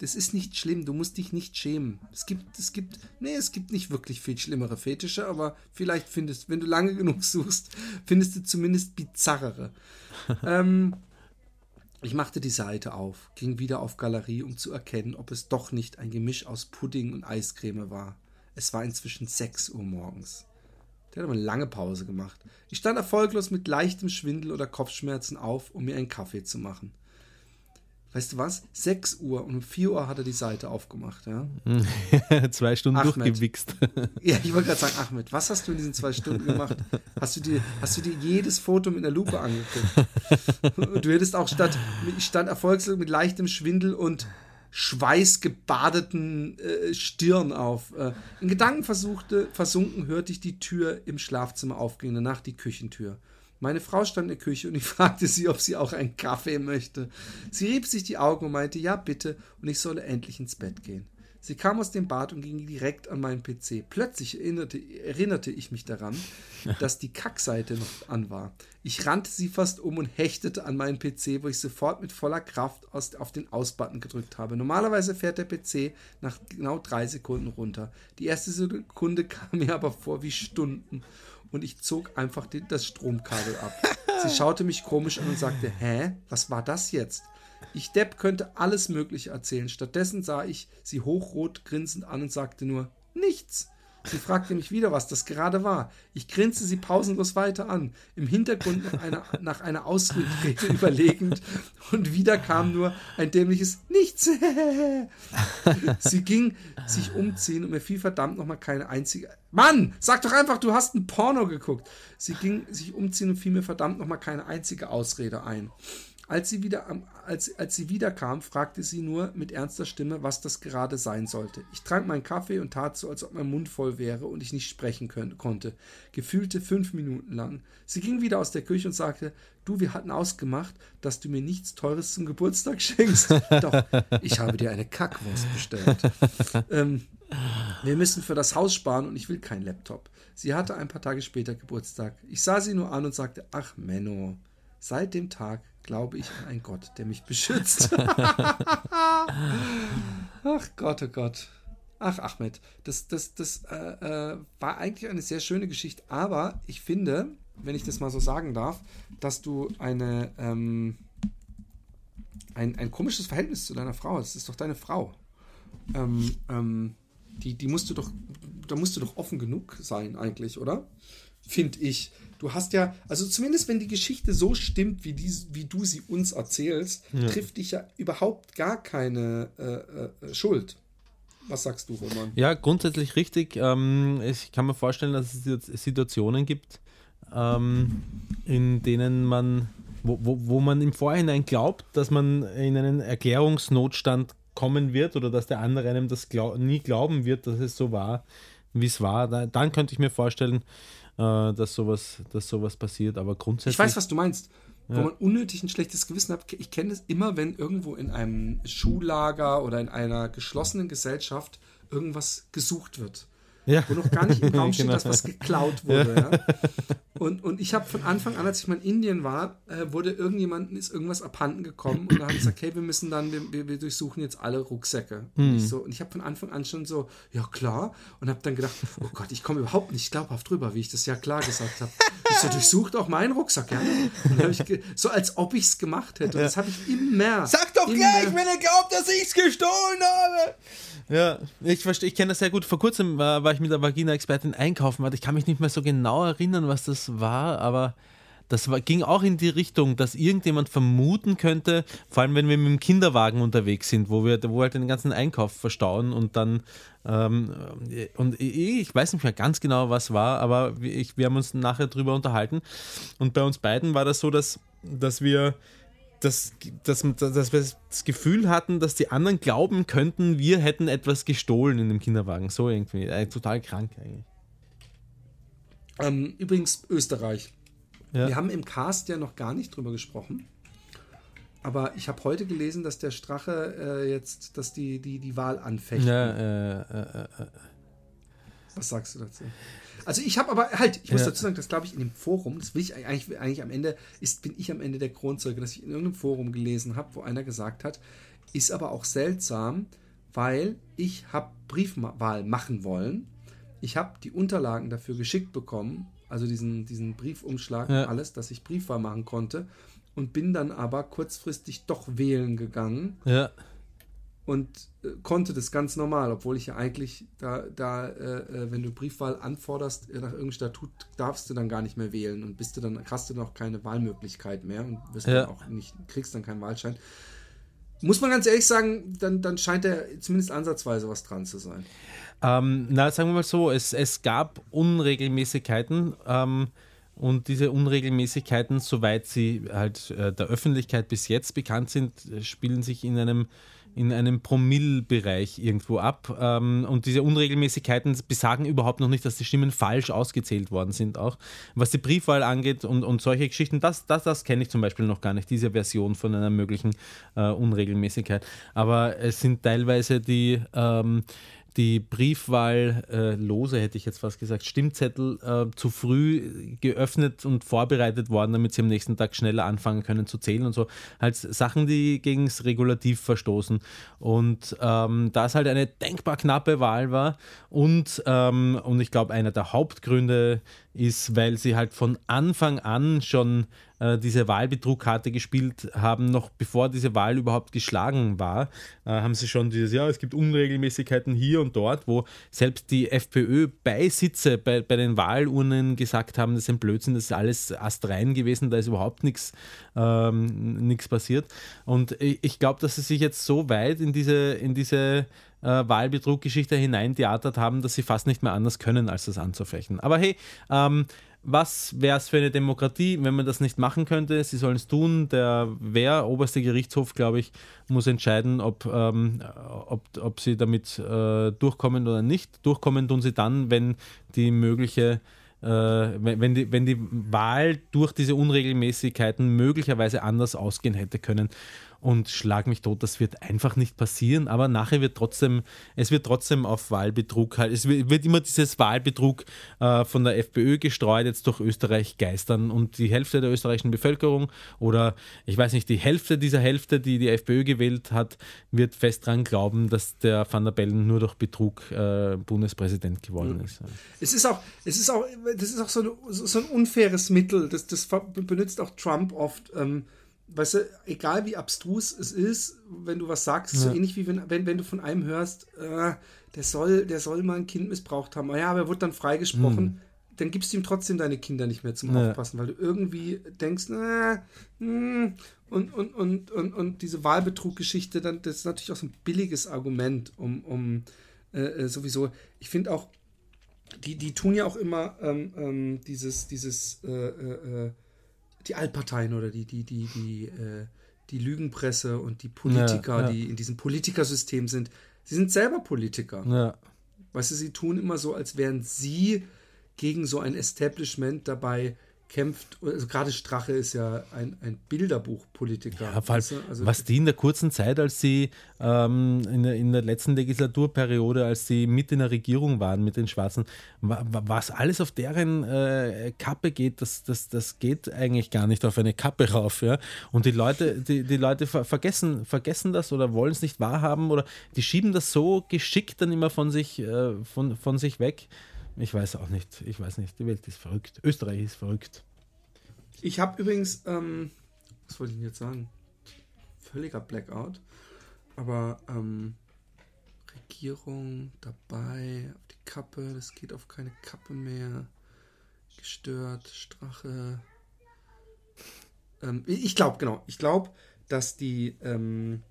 Das ist nicht schlimm, du musst dich nicht schämen. Es gibt, es gibt, nee, es gibt nicht wirklich viel schlimmere Fetische, aber vielleicht findest, wenn du lange genug suchst, findest du zumindest bizarrere. ähm, ich machte die Seite auf, ging wieder auf Galerie, um zu erkennen, ob es doch nicht ein Gemisch aus Pudding und Eiscreme war. Es war inzwischen 6 Uhr morgens. Der hat aber eine lange Pause gemacht. Ich stand erfolglos mit leichtem Schwindel oder Kopfschmerzen auf, um mir einen Kaffee zu machen. Weißt du was? 6 Uhr und um 4 Uhr hat er die Seite aufgemacht, ja? Zwei Stunden Ahmed. durchgewichst. Ja, ich wollte gerade sagen, Ahmed, was hast du in diesen zwei Stunden gemacht? Hast du dir, hast du dir jedes Foto mit einer Lupe angeguckt? Und du hättest auch statt, ich stand erfolglos mit leichtem Schwindel und schweißgebadeten äh, Stirn auf. Äh, in Gedanken versuchte, versunken hörte ich die Tür im Schlafzimmer aufgehen, danach die Küchentür. Meine Frau stand in der Küche und ich fragte sie, ob sie auch einen Kaffee möchte. Sie rieb sich die Augen und meinte, ja bitte, und ich solle endlich ins Bett gehen. Sie kam aus dem Bad und ging direkt an meinen PC. Plötzlich erinnerte, erinnerte ich mich daran, dass die Kackseite noch an war. Ich rannte sie fast um und hechtete an meinen PC, wo ich sofort mit voller Kraft aus, auf den Aus-Button gedrückt habe. Normalerweise fährt der PC nach genau drei Sekunden runter. Die erste Sekunde kam mir aber vor wie Stunden und ich zog einfach den, das Stromkabel ab. Sie schaute mich komisch an und sagte, hä, was war das jetzt? Ich Depp könnte alles Mögliche erzählen. Stattdessen sah ich sie hochrot grinsend an und sagte nur, nichts. Sie fragte mich wieder, was das gerade war. Ich grinste sie pausenlos weiter an, im Hintergrund nach einer, nach einer Ausrede überlegend, und wieder kam nur ein dämliches Nichts. sie ging sich umziehen und mir fiel verdammt nochmal keine einzige. Mann, sag doch einfach, du hast ein Porno geguckt. Sie ging sich umziehen und fiel mir verdammt nochmal keine einzige Ausrede ein. Als sie, wieder, als, als sie wiederkam, fragte sie nur mit ernster Stimme, was das gerade sein sollte. Ich trank meinen Kaffee und tat so, als ob mein Mund voll wäre und ich nicht sprechen können, konnte. Gefühlte fünf Minuten lang. Sie ging wieder aus der Küche und sagte, du, wir hatten ausgemacht, dass du mir nichts Teures zum Geburtstag schenkst. Doch, ich habe dir eine Kackwurst bestellt. ähm, wir müssen für das Haus sparen und ich will keinen Laptop. Sie hatte ein paar Tage später Geburtstag. Ich sah sie nur an und sagte, ach Menno, seit dem Tag glaube ich an einen Gott, der mich beschützt. Ach Gott, oh Gott. Ach, Ahmed, das, das, das äh, äh, war eigentlich eine sehr schöne Geschichte, aber ich finde, wenn ich das mal so sagen darf, dass du eine, ähm, ein, ein komisches Verhältnis zu deiner Frau hast. Das ist doch deine Frau. Ähm, ähm, die, die musst du doch, da musst du doch offen genug sein, eigentlich, oder? Finde ich. Du hast ja, also zumindest wenn die Geschichte so stimmt, wie, die, wie du sie uns erzählst, ja. trifft dich ja überhaupt gar keine äh, äh, Schuld. Was sagst du, Roman? Ja, grundsätzlich richtig. Ähm, ich kann mir vorstellen, dass es Situationen gibt, ähm, in denen man, wo, wo, wo man im Vorhinein glaubt, dass man in einen Erklärungsnotstand kommen wird oder dass der andere einem das glaub, nie glauben wird, dass es so war, wie es war. Da, dann könnte ich mir vorstellen, äh, dass, sowas, dass sowas passiert. Aber grundsätzlich. Ich weiß, was du meinst. Ja. Wo man unnötig ein schlechtes Gewissen hat. Ich kenne es immer, wenn irgendwo in einem Schullager oder in einer geschlossenen Gesellschaft irgendwas gesucht wird ja. wo noch gar nicht im Raum steht, genau. dass was geklaut wurde. Ja. ja. Und, und ich habe von Anfang an, als ich mal in Indien war, äh, wurde irgendjemandem ist irgendwas abhanden gekommen und da haben gesagt, hey, wir müssen dann, wir, wir durchsuchen jetzt alle Rucksäcke. Mhm. Und ich, so, und ich habe von Anfang an schon so, ja klar, und habe dann gedacht, oh Gott, ich komme überhaupt nicht glaubhaft drüber, wie ich das ja klar gesagt habe. Ich so, durchsucht auch meinen Rucksack, ja. so als ob ich es gemacht hätte. Und das habe ich immer. Sag doch gleich, wenn ihr glaubt, dass ich es gestohlen habe. Ja, ich verstehe, ich kenne das sehr gut. Vor kurzem war, war ich mit der Vagina-Expertin einkaufen. Ich kann mich nicht mehr so genau erinnern, was das war, aber das war, ging auch in die Richtung, dass irgendjemand vermuten könnte, vor allem wenn wir mit dem Kinderwagen unterwegs sind, wo wir, wo halt den ganzen Einkauf verstauen und dann, ähm, und ich weiß nicht mehr ganz genau, was war, aber ich, wir haben uns nachher drüber unterhalten. Und bei uns beiden war das so, dass, dass wir dass, dass, dass wir das Gefühl hatten, dass die anderen glauben könnten, wir hätten etwas gestohlen in dem Kinderwagen. So irgendwie. Äh, total krank eigentlich. Ähm, übrigens Österreich. Ja. Wir haben im Cast ja noch gar nicht drüber gesprochen. Aber ich habe heute gelesen, dass der Strache äh, jetzt, dass die, die, die Wahl anfechten. Ja, äh, äh, äh, äh. Was sagst du dazu? Also ich habe aber halt, ich muss ja. dazu sagen, das glaube ich in dem Forum, das will ich eigentlich, eigentlich am Ende, ist, bin ich am Ende der Kronzeuge, dass ich in irgendeinem Forum gelesen habe, wo einer gesagt hat, ist aber auch seltsam, weil ich habe Briefwahl machen wollen. Ich habe die Unterlagen dafür geschickt bekommen, also diesen, diesen Briefumschlag ja. und alles, dass ich Briefwahl machen konnte und bin dann aber kurzfristig doch wählen gegangen. Ja und äh, konnte das ganz normal, obwohl ich ja eigentlich da, da äh, äh wenn du Briefwahl anforderst, äh, nach irgendeinem Statut darfst du dann gar nicht mehr wählen und bist du dann, hast du dann auch keine Wahlmöglichkeit mehr und wirst ja. dann auch nicht, kriegst dann keinen Wahlschein. Muss man ganz ehrlich sagen, dann, dann scheint da zumindest ansatzweise was dran zu sein. Ähm, na, sagen wir mal so, es, es gab Unregelmäßigkeiten. Ähm, und diese Unregelmäßigkeiten, soweit sie halt äh, der Öffentlichkeit bis jetzt bekannt sind, spielen sich in einem in einem Promillbereich irgendwo ab. Ähm, und diese Unregelmäßigkeiten besagen überhaupt noch nicht, dass die Stimmen falsch ausgezählt worden sind. Auch was die Briefwahl angeht und, und solche Geschichten, das, das, das kenne ich zum Beispiel noch gar nicht, diese Version von einer möglichen äh, Unregelmäßigkeit. Aber es sind teilweise die. Ähm, die Briefwahllose, äh, hätte ich jetzt fast gesagt, Stimmzettel äh, zu früh geöffnet und vorbereitet worden, damit sie am nächsten Tag schneller anfangen können zu zählen und so. Halt Sachen, die gegen das Regulativ verstoßen. Und ähm, da es halt eine denkbar knappe Wahl war und, ähm, und ich glaube, einer der Hauptgründe ist, weil sie halt von Anfang an schon äh, diese Wahlbetrugkarte gespielt haben, noch bevor diese Wahl überhaupt geschlagen war, äh, haben sie schon dieses, ja, es gibt Unregelmäßigkeiten hier und dort, wo selbst die FPÖ-Beisitze bei, bei den Wahlurnen gesagt haben, das ist ein Blödsinn, das ist alles astrein gewesen, da ist überhaupt nichts ähm, passiert. Und ich, ich glaube, dass sie sich jetzt so weit in diese, in diese äh, Wahlbetruggeschichte hineintheatert haben, dass sie fast nicht mehr anders können, als das anzufechten. Aber hey, ähm, was wäre es für eine Demokratie, wenn man das nicht machen könnte? Sie sollen es tun. Der Wer, oberste Gerichtshof, glaube ich, muss entscheiden, ob, ähm, ob, ob sie damit äh, durchkommen oder nicht. Durchkommen tun sie dann, wenn die mögliche äh, wenn, die, wenn die Wahl durch diese Unregelmäßigkeiten möglicherweise anders ausgehen hätte können und schlag mich tot, das wird einfach nicht passieren, aber nachher wird trotzdem, es wird trotzdem auf Wahlbetrug halt, es wird immer dieses Wahlbetrug äh, von der FPÖ gestreut, jetzt durch Österreich geistern und die Hälfte der österreichischen Bevölkerung oder ich weiß nicht, die Hälfte dieser Hälfte, die die FPÖ gewählt hat, wird fest daran glauben, dass der Van der Bellen nur durch Betrug äh, Bundespräsident geworden ist. Es ist auch, es ist auch, das ist auch so, eine, so ein unfaires Mittel, das, das benutzt auch Trump oft. Ähm, weißt du, egal wie abstrus es ist, wenn du was sagst, ja. so ähnlich wie wenn, wenn, wenn du von einem hörst, äh, der soll, der soll mal ein Kind missbraucht haben. Ja, aber er wird dann freigesprochen. Hm. Dann gibst du ihm trotzdem deine Kinder nicht mehr zum ja. Aufpassen, weil du irgendwie denkst, na, hm, und, und, und, und, und diese Wahlbetruggeschichte, dann, das ist natürlich auch so ein billiges Argument, um, um äh, äh sowieso, ich finde auch, die, die tun ja auch immer ähm, ähm, dieses, dieses äh, äh, äh die Altparteien oder die, die, die, die, äh, die Lügenpresse und die Politiker, ja, ja. die in diesem Politikersystem sind, sie sind selber Politiker. Ja. Weißt du, sie tun immer so, als wären sie gegen so ein Establishment dabei, kämpft, also gerade Strache ist ja ein, ein Bilderbuchpolitiker. Ja, weißt du? also was die in der kurzen Zeit, als sie ähm, in, der, in der letzten Legislaturperiode, als sie mit in der Regierung waren mit den Schwarzen, was alles auf deren äh, Kappe geht, das, das, das geht eigentlich gar nicht auf eine Kappe rauf. Ja? Und die Leute, die, die Leute vergessen, vergessen das oder wollen es nicht wahrhaben oder die schieben das so geschickt dann immer von sich, äh, von, von sich weg. Ich weiß auch nicht. Ich weiß nicht. Die Welt ist verrückt. Österreich ist verrückt. Ich habe übrigens, ähm, was wollte ich denn jetzt sagen? Völliger Blackout. Aber ähm, Regierung dabei, auf die Kappe, das geht auf keine Kappe mehr. Gestört, Strache. Ähm, ich glaube, genau, ich glaube, dass die, ähm,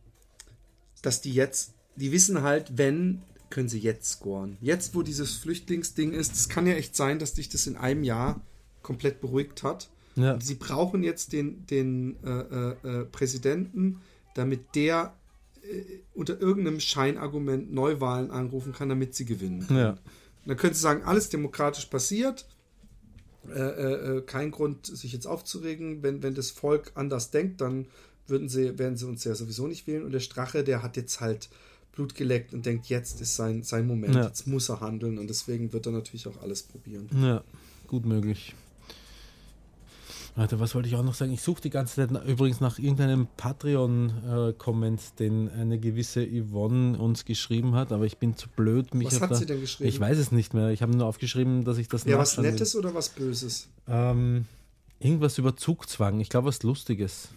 dass die jetzt, die wissen halt, wenn können sie jetzt scoren. Jetzt, wo dieses Flüchtlingsding ist, es kann ja echt sein, dass dich das in einem Jahr komplett beruhigt hat. Ja. Sie brauchen jetzt den, den äh, äh, äh, Präsidenten, damit der äh, unter irgendeinem Scheinargument Neuwahlen anrufen kann, damit sie gewinnen. Ja. Dann können sie sagen, alles demokratisch passiert. Äh, äh, kein Grund, sich jetzt aufzuregen. Wenn, wenn das Volk anders denkt, dann würden sie, werden sie uns ja sowieso nicht wählen. Und der Strache, der hat jetzt halt Blut geleckt und denkt, jetzt ist sein, sein Moment, ja. jetzt muss er handeln und deswegen wird er natürlich auch alles probieren. Ja, gut möglich. Warte, was wollte ich auch noch sagen? Ich suche die ganze Zeit übrigens nach irgendeinem Patreon-Comment, äh, den eine gewisse Yvonne uns geschrieben hat, aber ich bin zu blöd, mich. Was hat sie denn geschrieben? Ich weiß es nicht mehr. Ich habe nur aufgeschrieben, dass ich das. Ja, was Nettes will. oder was Böses? Ähm, irgendwas über Zugzwang. Ich glaube, was Lustiges.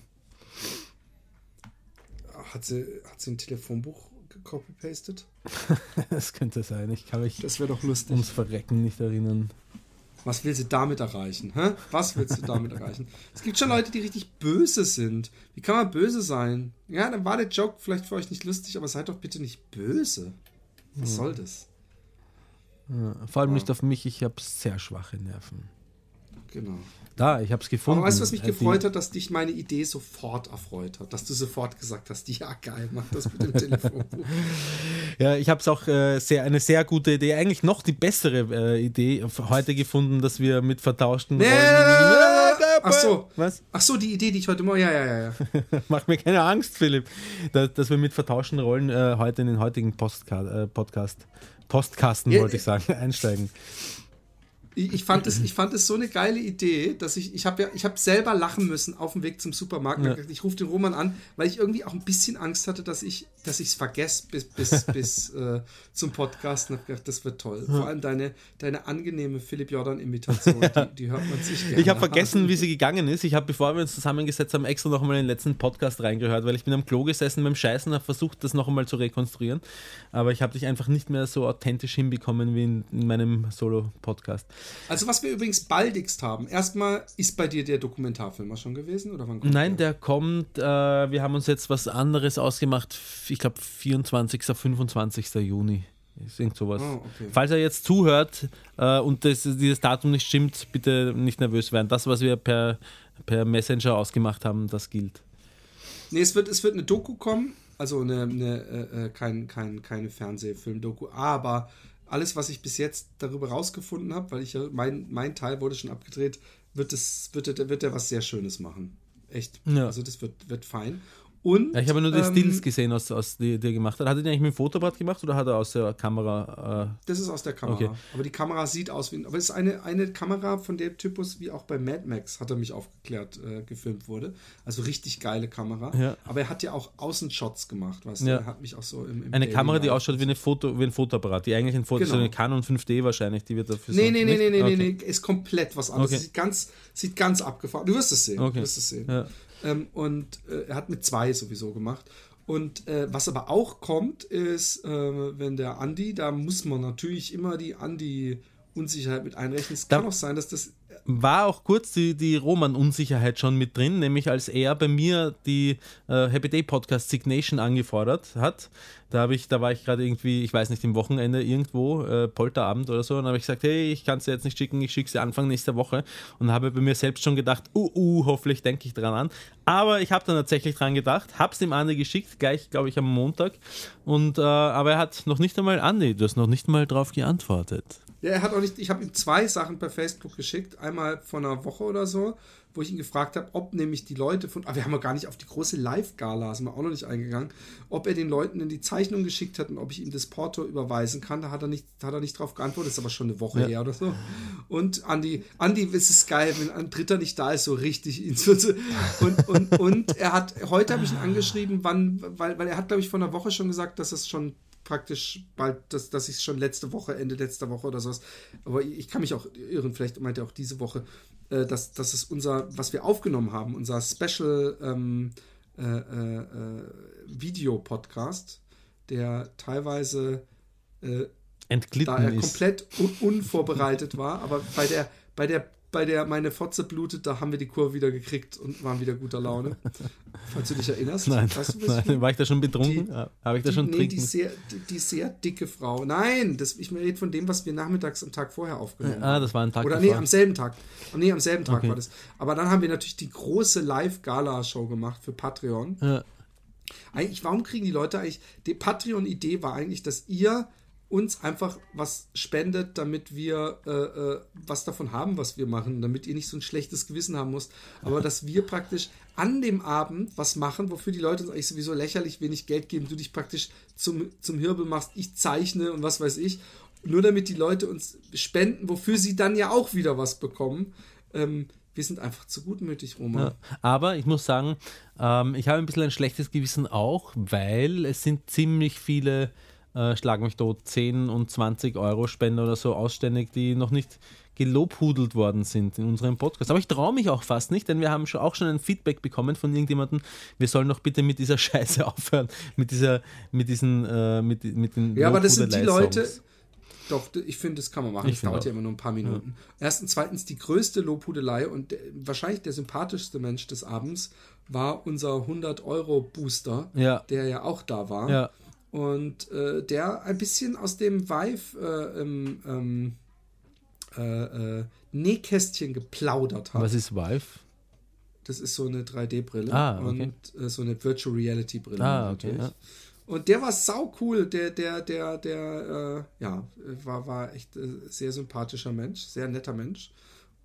Hat sie, hat sie ein Telefonbuch copy-pasted? das könnte sein. Ich kann mich das wäre doch lustig. ums Verrecken nicht erinnern. Was will sie damit erreichen? Hä? Was willst du damit erreichen? Es gibt schon Leute, die richtig böse sind. Wie kann man böse sein? Ja, dann war der Joke vielleicht für euch nicht lustig, aber seid doch bitte nicht böse. Was ja. soll das? Ja, vor allem ja. nicht auf mich, ich habe sehr schwache Nerven. Genau. Da, ich habe es gefunden. Aber weißt du, was mich Äh, gefreut die- hat, dass dich meine Idee sofort erfreut hat, dass du sofort gesagt hast, ja geil, mach das mit dem Telefonbuch. Ja, ich habe es auch äh, sehr, eine sehr gute Idee, eigentlich noch die bessere äh, Idee heute gefunden, dass wir mit vertauschten Nee, Rollen. Ach so. Was? Ach so, die Idee, die ich heute morgen, ja, ja, ja, ja. Mach mir keine Angst, Philipp, dass, dass wir mit vertauschten Rollen äh, heute in den heutigen Postka äh, Podcast, Postkasten Ja, wollte ich sagen, einsteigen. Ich, fand es, ich fand es so eine geile Idee, dass ich, ich habe ja, ich habe selber lachen müssen auf dem Weg zum Supermarkt. Ja. Ich rufe den Roman an, weil ich irgendwie auch ein bisschen Angst hatte, dass ich, dass ich es vergesse bis, bis, bis äh, zum Podcast. Und hab gedacht, das wird toll. Vor allem deine, deine angenehme Philipp Jordan-Imitation, die, die hört man sich gerne Ich habe vergessen, wie sie gegangen ist. Ich habe, bevor wir uns zusammengesetzt haben, extra noch einmal in den letzten Podcast reingehört, weil ich bin am Klo gesessen beim Scheißen und habe versucht, das noch einmal zu rekonstruieren. Aber ich habe dich einfach nicht mehr so authentisch hinbekommen wie in, in meinem Solo-Podcast. Also was wir übrigens baldigst haben. Erstmal ist bei dir der Dokumentarfilm auch schon gewesen oder wann kommt Nein, der kommt, äh, wir haben uns jetzt was anderes ausgemacht. Ich glaube 24., 25. Juni. Irgend sowas. Oh, okay. Falls er jetzt zuhört äh, und das, dieses Datum nicht stimmt, bitte nicht nervös werden. Das, was wir per, per Messenger ausgemacht haben, das gilt. Nee, es wird, es wird eine Doku kommen, also eine, eine äh, äh, kein, kein, keine Fernsehfilm-Doku, aber alles, was ich bis jetzt darüber rausgefunden habe, weil ich ja, mein, mein Teil wurde schon abgedreht, wird es, wird, er- wird er was sehr Schönes machen. Echt. Ja. Also das wird, wird fein. Und Ja, ich habe nur die ähm, Stills gesehen, aus, aus die, die er gemacht hat. Hat er den eigentlich mit dem Fotoapparat gemacht oder hat er aus der Kamera? Das ist aus der Kamera. Okay. Aber die Kamera sieht aus wie. Aber es ist eine, eine Kamera von dem Typus, wie auch bei Mad Max, hat er mich aufgeklärt, äh, gefilmt wurde. Also richtig geile Kamera. Ja. Aber er hat ja auch Außenshots gemacht, weißt du? Ja. Er hat mich auch so im. im Eine Daily Kamera, die ausschaut wie, eine Foto, wie ein Fotoapparat, die eigentlich ein Foto, Genau. so eine Canon 5D wahrscheinlich, die wird dafür Nee, so- nee, nee, nee, nee, Okay. nee, ist komplett was anderes. Okay. Sieht, ganz, sieht ganz abgefahren. Du wirst es sehen. Du wirst es sehen. Ähm, und äh, er hat mit zwei sowieso gemacht. Und äh, was aber auch kommt, ist, äh, wenn der Andi, da muss man natürlich immer die Andi-Unsicherheit mit einrechnen. Es Da- kann auch sein, dass das war auch kurz die, die Roman-Unsicherheit schon mit drin, nämlich als er bei mir die äh, Happy Day Podcast Signation angefordert hat. Da, ich, da war ich gerade irgendwie, ich weiß nicht, im Wochenende irgendwo, äh, Polterabend oder so, und habe ich gesagt, hey, ich kann es dir jetzt nicht schicken, ich schicke sie Anfang nächster Woche. Und habe bei mir selbst schon gedacht, uh, uh, hoffentlich denke ich dran an. Aber ich habe dann tatsächlich dran gedacht, habe es dem Andi geschickt, gleich, glaube ich, am Montag. Und, äh, aber er hat noch nicht einmal, Andi, du hast noch nicht mal drauf geantwortet. Ja, er hat auch nicht, ich habe ihm zwei Sachen per Facebook geschickt. Einmal vor einer Woche oder so, wo ich ihn gefragt habe, ob nämlich die Leute von, ah, wir haben ja gar nicht auf die große Live-Gala, sind wir auch noch nicht eingegangen, ob er den Leuten in die Zeichnung geschickt hat und ob ich ihm das Porto überweisen kann. Da hat er nicht, hat er nicht drauf geantwortet, ist aber schon eine Woche Ja. her oder so. Und Andi, Andi, es ist geil, wenn ein Dritter nicht da ist, so richtig ihn zu, und, und, und er hat, heute habe ich ihn angeschrieben, wann, weil, weil er hat, glaube ich, vor einer Woche schon gesagt, dass es schon praktisch bald, dass, dass ich es schon letzte Woche, Ende letzter Woche oder sowas, aber ich kann mich auch irren, vielleicht meint er auch diese Woche, äh, dass, dass es unser, was wir aufgenommen haben, unser Special ähm, äh, äh, Videopodcast, der teilweise äh, Entglitten da er ist. komplett un unvorbereitet war, aber bei der, bei der, bei der meine Fotze blutet, da haben wir die Kurve wieder gekriegt und waren wieder guter Laune. Falls du dich erinnerst. Nein, weißt du, ich nein, war ich da schon betrunken? Die- Habe ich da die, schon nee, trinken? die sehr, die, die sehr dicke Frau. Nein, das, ich rede von dem, was wir nachmittags am Tag vorher aufgenommen Ah, haben. das war ein Tag Oder nee, am selben Tag. Nee, am selben Tag Okay. war das. Aber dann haben wir natürlich die große Live-Gala-Show gemacht für Patreon. Ja. Eigentlich, warum kriegen die Leute eigentlich. Die Patreon-Idee war eigentlich, dass ihr uns einfach was spendet, damit wir äh, äh, was davon haben, was wir machen, damit ihr nicht so ein schlechtes Gewissen haben müsst. Aber dass wir praktisch an dem Abend was machen, wofür die Leute uns eigentlich sowieso lächerlich wenig Geld geben, du dich praktisch zum, zum Hirbel machst, ich zeichne und was weiß ich. Nur damit die Leute uns spenden, wofür sie dann ja auch wieder was bekommen. Ähm, wir sind einfach zu gutmütig, Roman. Ja. Aber ich muss sagen, ähm, ich habe ein bisschen ein schlechtes Gewissen auch, weil es sind ziemlich viele, äh, schlag mich tot, 10 und 20 Euro Spender oder so ausständig, die noch nicht gelobhudelt worden sind in unserem Podcast. Aber ich traue mich auch fast nicht, denn wir haben schon, auch schon ein Feedback bekommen von irgendjemandem, wir sollen doch bitte mit dieser Scheiße aufhören, mit dieser, mit diesen, äh, mit, mit den Ja, aber das sind die. Leute. Doch, ich finde, das kann man machen. Ich das dauert auch. ja immer nur ein paar Minuten. Erstens, zweitens, die größte Lobhudelei und der, wahrscheinlich der sympathischste Mensch des Abends war unser 100-Euro-Booster, Ja. der ja auch da war. Ja. Und äh, der ein bisschen aus dem Vive äh, ähm, ähm, äh, äh, Nähkästchen geplaudert hat. Was ist Vive? Das ist so eine 3D-Brille Ah, okay. und äh, so eine Virtual Reality Brille. Ah, okay, ja. Und der war sau cool. Der, der, der, der, äh, ja, war, war echt sehr sympathischer Mensch, sehr netter Mensch.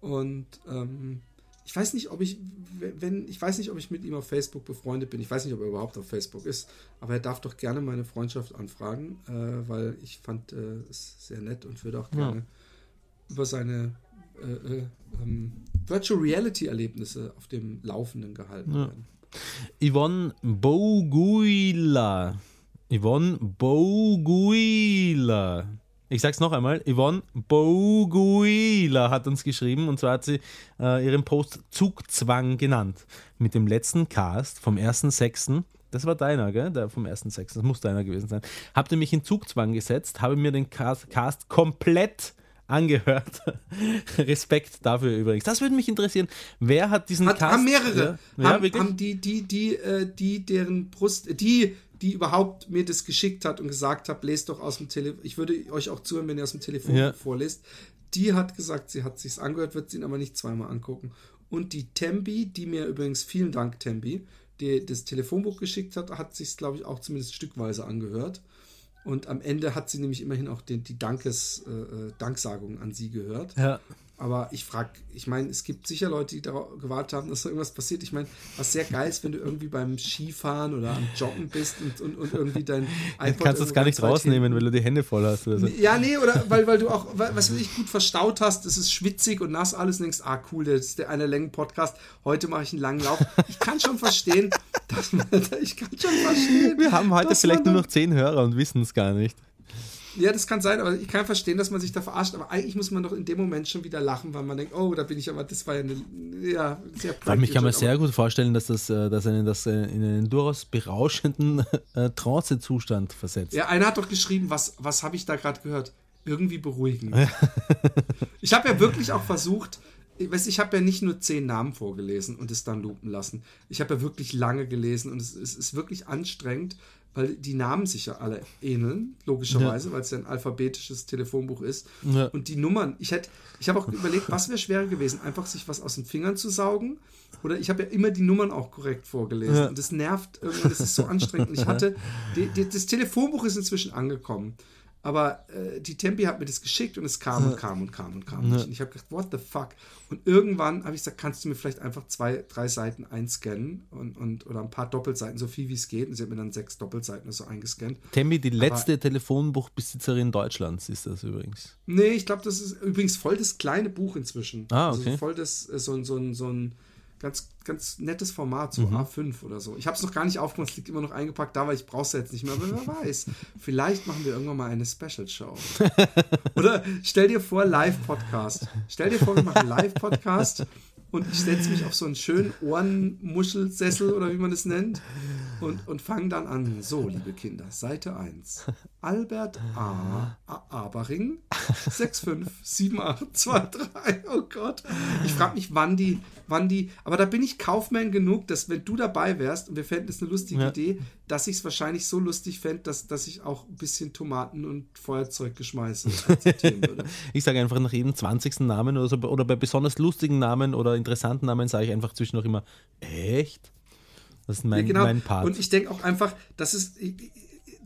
Und ähm, ich weiß nicht, ob ich, wenn, ich weiß nicht, ob ich mit ihm auf Facebook befreundet bin. Ich weiß nicht, ob er überhaupt auf Facebook ist. Aber er darf doch gerne meine Freundschaft anfragen, äh, weil ich fand äh, es sehr nett und würde auch gerne über seine äh, äh, ähm, Virtual Reality Erlebnisse auf dem Laufenden gehalten werden. Yvonne Boguila. Yvonne Boguila. Ich sag's noch einmal. Yvonne Boguila hat uns geschrieben und zwar hat sie äh, ihren Post Zugzwang genannt. Mit dem letzten Cast vom 1.6. Das war deiner, gell? Der vom 1.6. Das muss deiner gewesen sein. Habt ihr mich in Zugzwang gesetzt, habe mir den Cast, Cast komplett angehört. Respekt dafür übrigens. Das würde mich interessieren. Wer hat diesen Hat, Cast? haben mehrere. Ja, ja haben, wirklich? haben die, die, die, äh, die, deren Brust, die, die überhaupt mir das geschickt hat und gesagt hat, lest doch aus dem Telefon. Ich würde euch auch zuhören, wenn ihr aus dem Telefon Ja. vorlest. Die hat gesagt, sie hat sich's angehört, wird sie ihn aber nicht zweimal angucken. Und die Tembi, die mir übrigens, vielen Dank, Tembi, die das Telefonbuch geschickt hat, hat sich's, glaube ich, auch zumindest stückweise angehört. Und am Ende hat sie nämlich immerhin auch den, die Dankes, äh, äh, Danksagung an sie gehört. ja. Aber ich frage, ich meine, es gibt sicher Leute, die darauf gewartet haben, dass da irgendwas passiert. Ich meine, was sehr geil ist, wenn du irgendwie beim Skifahren oder am Joggen bist und, und, und irgendwie dein Du iPod kannst das irgendwo gar nicht rausnehmen, weil du die Hände voll hast. Oder so. Ja, nee, oder weil, weil du auch, weil- was weiß ich, gut verstaut hast, es ist schwitzig und nass alles und denkst, ah cool, das ist der eine Längen-Podcast, heute mache ich einen langen Lauf. Ich kann schon verstehen, dass man, ich kann schon verstehen. Wir haben heute vielleicht nur noch zehn Hörer und wissen es gar nicht. Ja, das kann sein, aber ich kann verstehen, dass man sich da verarscht. Aber eigentlich muss man doch in dem Moment schon wieder lachen, weil man denkt, oh, da bin ich aber, das war ja eine, ja, sehr Vor allem, ich kann mir praktisch, sehr gut vorstellen, dass das, äh, dass einen das äh, in einen durchaus berauschenden äh, Trancezustand versetzt. Ja, einer hat doch geschrieben, was, was habe ich da gerade gehört? Irgendwie beruhigend. ich habe ja wirklich auch versucht, ich, weiß, ich habe ja nicht nur zehn Namen vorgelesen und es dann lupen lassen. Ich habe ja wirklich lange gelesen und es, es ist wirklich anstrengend, weil die Namen sich ja alle ähneln, logischerweise, weil es ja ein alphabetisches Telefonbuch ist. Ja. Und die Nummern, ich hätte, ich habe auch überlegt, was wäre schwerer gewesen, einfach sich was aus den Fingern zu saugen. Oder ich habe ja immer die Nummern auch korrekt vorgelesen. Ja. Und das nervt irgendwann, das ist so anstrengend. Und ich hatte, die, die, das Telefonbuch ist inzwischen angekommen. Aber äh, die Tempi hat mir das geschickt und es kam und kam und kam und kam nicht. Und ich habe gedacht, what the fuck? Und irgendwann habe ich gesagt, kannst du mir vielleicht einfach zwei, drei Seiten einscannen und, und, oder ein paar Doppelseiten, so viel wie es geht. Und sie hat mir dann sechs Doppelseiten so eingescannt. Tembi, die letzte Telefonbuchbesitzerin Deutschlands ist das übrigens. Nee, ich glaube, das ist übrigens voll das kleine Buch inzwischen. Ah, okay. Also voll das, so, ein- so, ein- so ein ganz, ganz nettes Format, Mhm. so A5 oder so. Ich habe es noch gar nicht aufgemacht, es liegt immer noch eingepackt da, weil ich brauche es jetzt nicht mehr. Aber wer weiß, vielleicht machen wir irgendwann mal eine Special-Show. Oder stell dir vor, Live-Podcast. Stell dir vor, wir machen einen Live-Podcast und ich setze mich auf so einen schönen Ohrenmuschelsessel oder wie man es nennt und, und fange dann an. So, liebe Kinder, Seite 1. Albert A. A Abering 657823. Oh Gott. Ich frage mich, wann die, wann die, aber da bin ich Kaufmann genug, dass wenn du dabei wärst und wir fänden es eine lustige Ja. Idee, dass ich es wahrscheinlich so lustig fände, dass, dass ich auch ein bisschen Tomaten und Feuerzeuggeschmeiße akzeptieren würde. Ich sage einfach nach jedem 20. Namen oder so, oder bei besonders lustigen Namen oder interessanten Namen sage ich einfach zwischendurch immer, echt? Das ist mein, Ja, genau. mein Part. Und ich denke auch einfach, dass es.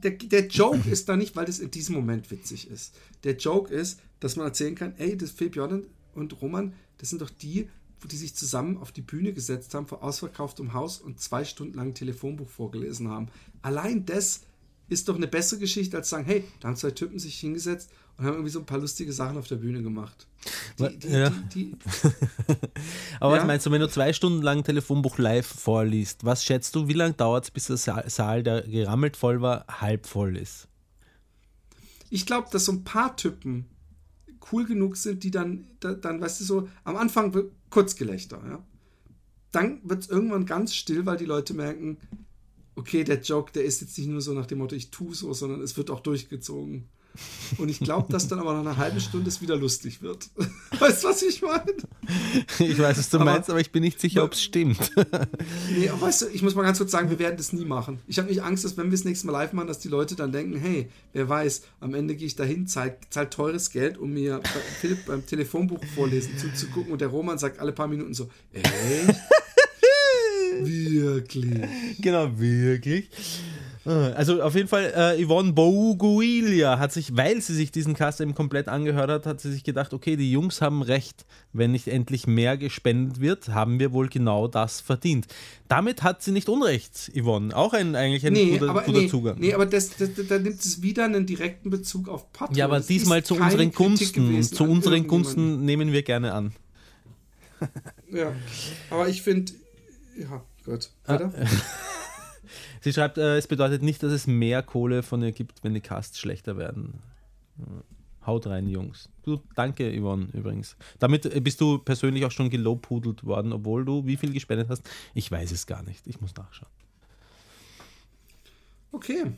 Der, der Joke ist da nicht, weil das in diesem Moment witzig ist. Der Joke ist, dass man erzählen kann, ey, das Philipp Jordan und Roman, das sind doch die, die sich zusammen auf die Bühne gesetzt haben vor ausverkauftem Haus und zwei Stunden lang ein Telefonbuch vorgelesen haben. Allein das ist doch eine bessere Geschichte, als sagen, hey, da haben zwei Typen sich hingesetzt und haben irgendwie so ein paar lustige Sachen auf der Bühne gemacht. Die, die, Ja. die, Aber Ja. was meinst du, wenn du zwei Stunden lang ein Telefonbuch live vorliest, was schätzt du, wie lange dauert es, bis der Sa- Saal, der gerammelt voll war, halb voll ist? ich glaube, dass so ein paar Typen cool genug sind, die dann, da, dann weißt du, so, am Anfang wird kurz Gelächter, ja. Dann wird es irgendwann ganz still, weil die Leute merken, okay, der Joke, der ist jetzt nicht nur so nach dem Motto, ich tue so, sondern es wird auch durchgezogen. Und ich glaube, dass dann aber nach einer halben Stunde es wieder lustig wird. Weißt du, was ich meine? Ich weiß, was du Aber- meinst, aber ich bin nicht sicher, ob es stimmt. Nee, aber weißt du, ich muss mal ganz kurz sagen, wir werden das nie machen. Ich habe nicht Angst, dass wenn wir das nächste Mal live machen, dass die Leute dann denken, hey, wer weiß, am Ende gehe ich dahin, zahl, zahl teures Geld, um mir bei Philipp beim Telefonbuch vorlesen zuzugucken und der Roman sagt alle paar Minuten so, echt? Wirklich? Genau, wirklich. Also auf jeden Fall, äh, Yvonne Boguilia hat sich, weil sie sich diesen Cast eben komplett angehört hat, hat sie sich gedacht, okay, die Jungs haben recht. Wenn nicht endlich mehr gespendet wird, haben wir wohl genau das verdient. Damit hat sie nicht Unrecht, Yvonne. Auch ein, eigentlich ein Nee, guter, aber, guter nee, Zugang. nee, aber das, das, da nimmt es wieder einen direkten Bezug auf Patreon. ja, aber Das diesmal zu unseren Gunsten. Zu unseren. Gunsten nehmen wir gerne an. Ja, aber ich finde, ja, gut. Ah, Weiter? Sie schreibt, äh, es bedeutet nicht, dass es mehr Kohle von ihr gibt, wenn die Casts schlechter werden. Äh, Haut rein, Jungs. Du, danke, Yvonne, übrigens. Damit äh, bist du persönlich auch schon gelobhudelt worden, obwohl du wie viel gespendet hast. Ich weiß es gar nicht. Ich muss nachschauen. Okay.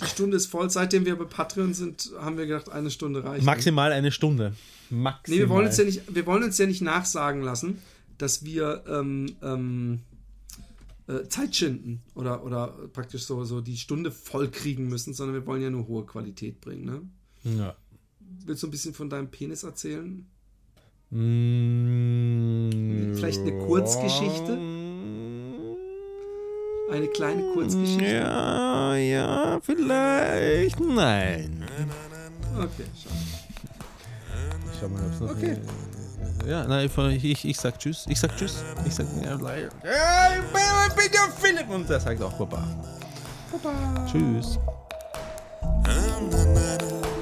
Die Stunde ist voll. Seitdem wir bei Patreon sind, haben wir gedacht, eine Stunde reicht. Maximal eine Stunde. Maximal. Nee, wir wollen, uns ja nicht, wir wollen uns ja nicht nachsagen lassen, dass wir ähm, ähm, äh, Zeit schinden oder, oder praktisch so, so die Stunde voll kriegen müssen, sondern wir wollen ja nur hohe Qualität bringen. Ne? Ja. Willst du ein bisschen von deinem Penis erzählen? Mm, Vielleicht eine Kurzgeschichte? Eine kleine Kurzgeschichte? Ja, ja, vielleicht. Nein. Okay, schade. Schau mal, ob's noch Okay. Ja, nein, ich, ich, ich sag Tschüss. Ich sag Tschüss. Ich sag ja, ich bin, ich bin der Philipp. Und der sagt auch Baba. Baba. Tschüss. na na na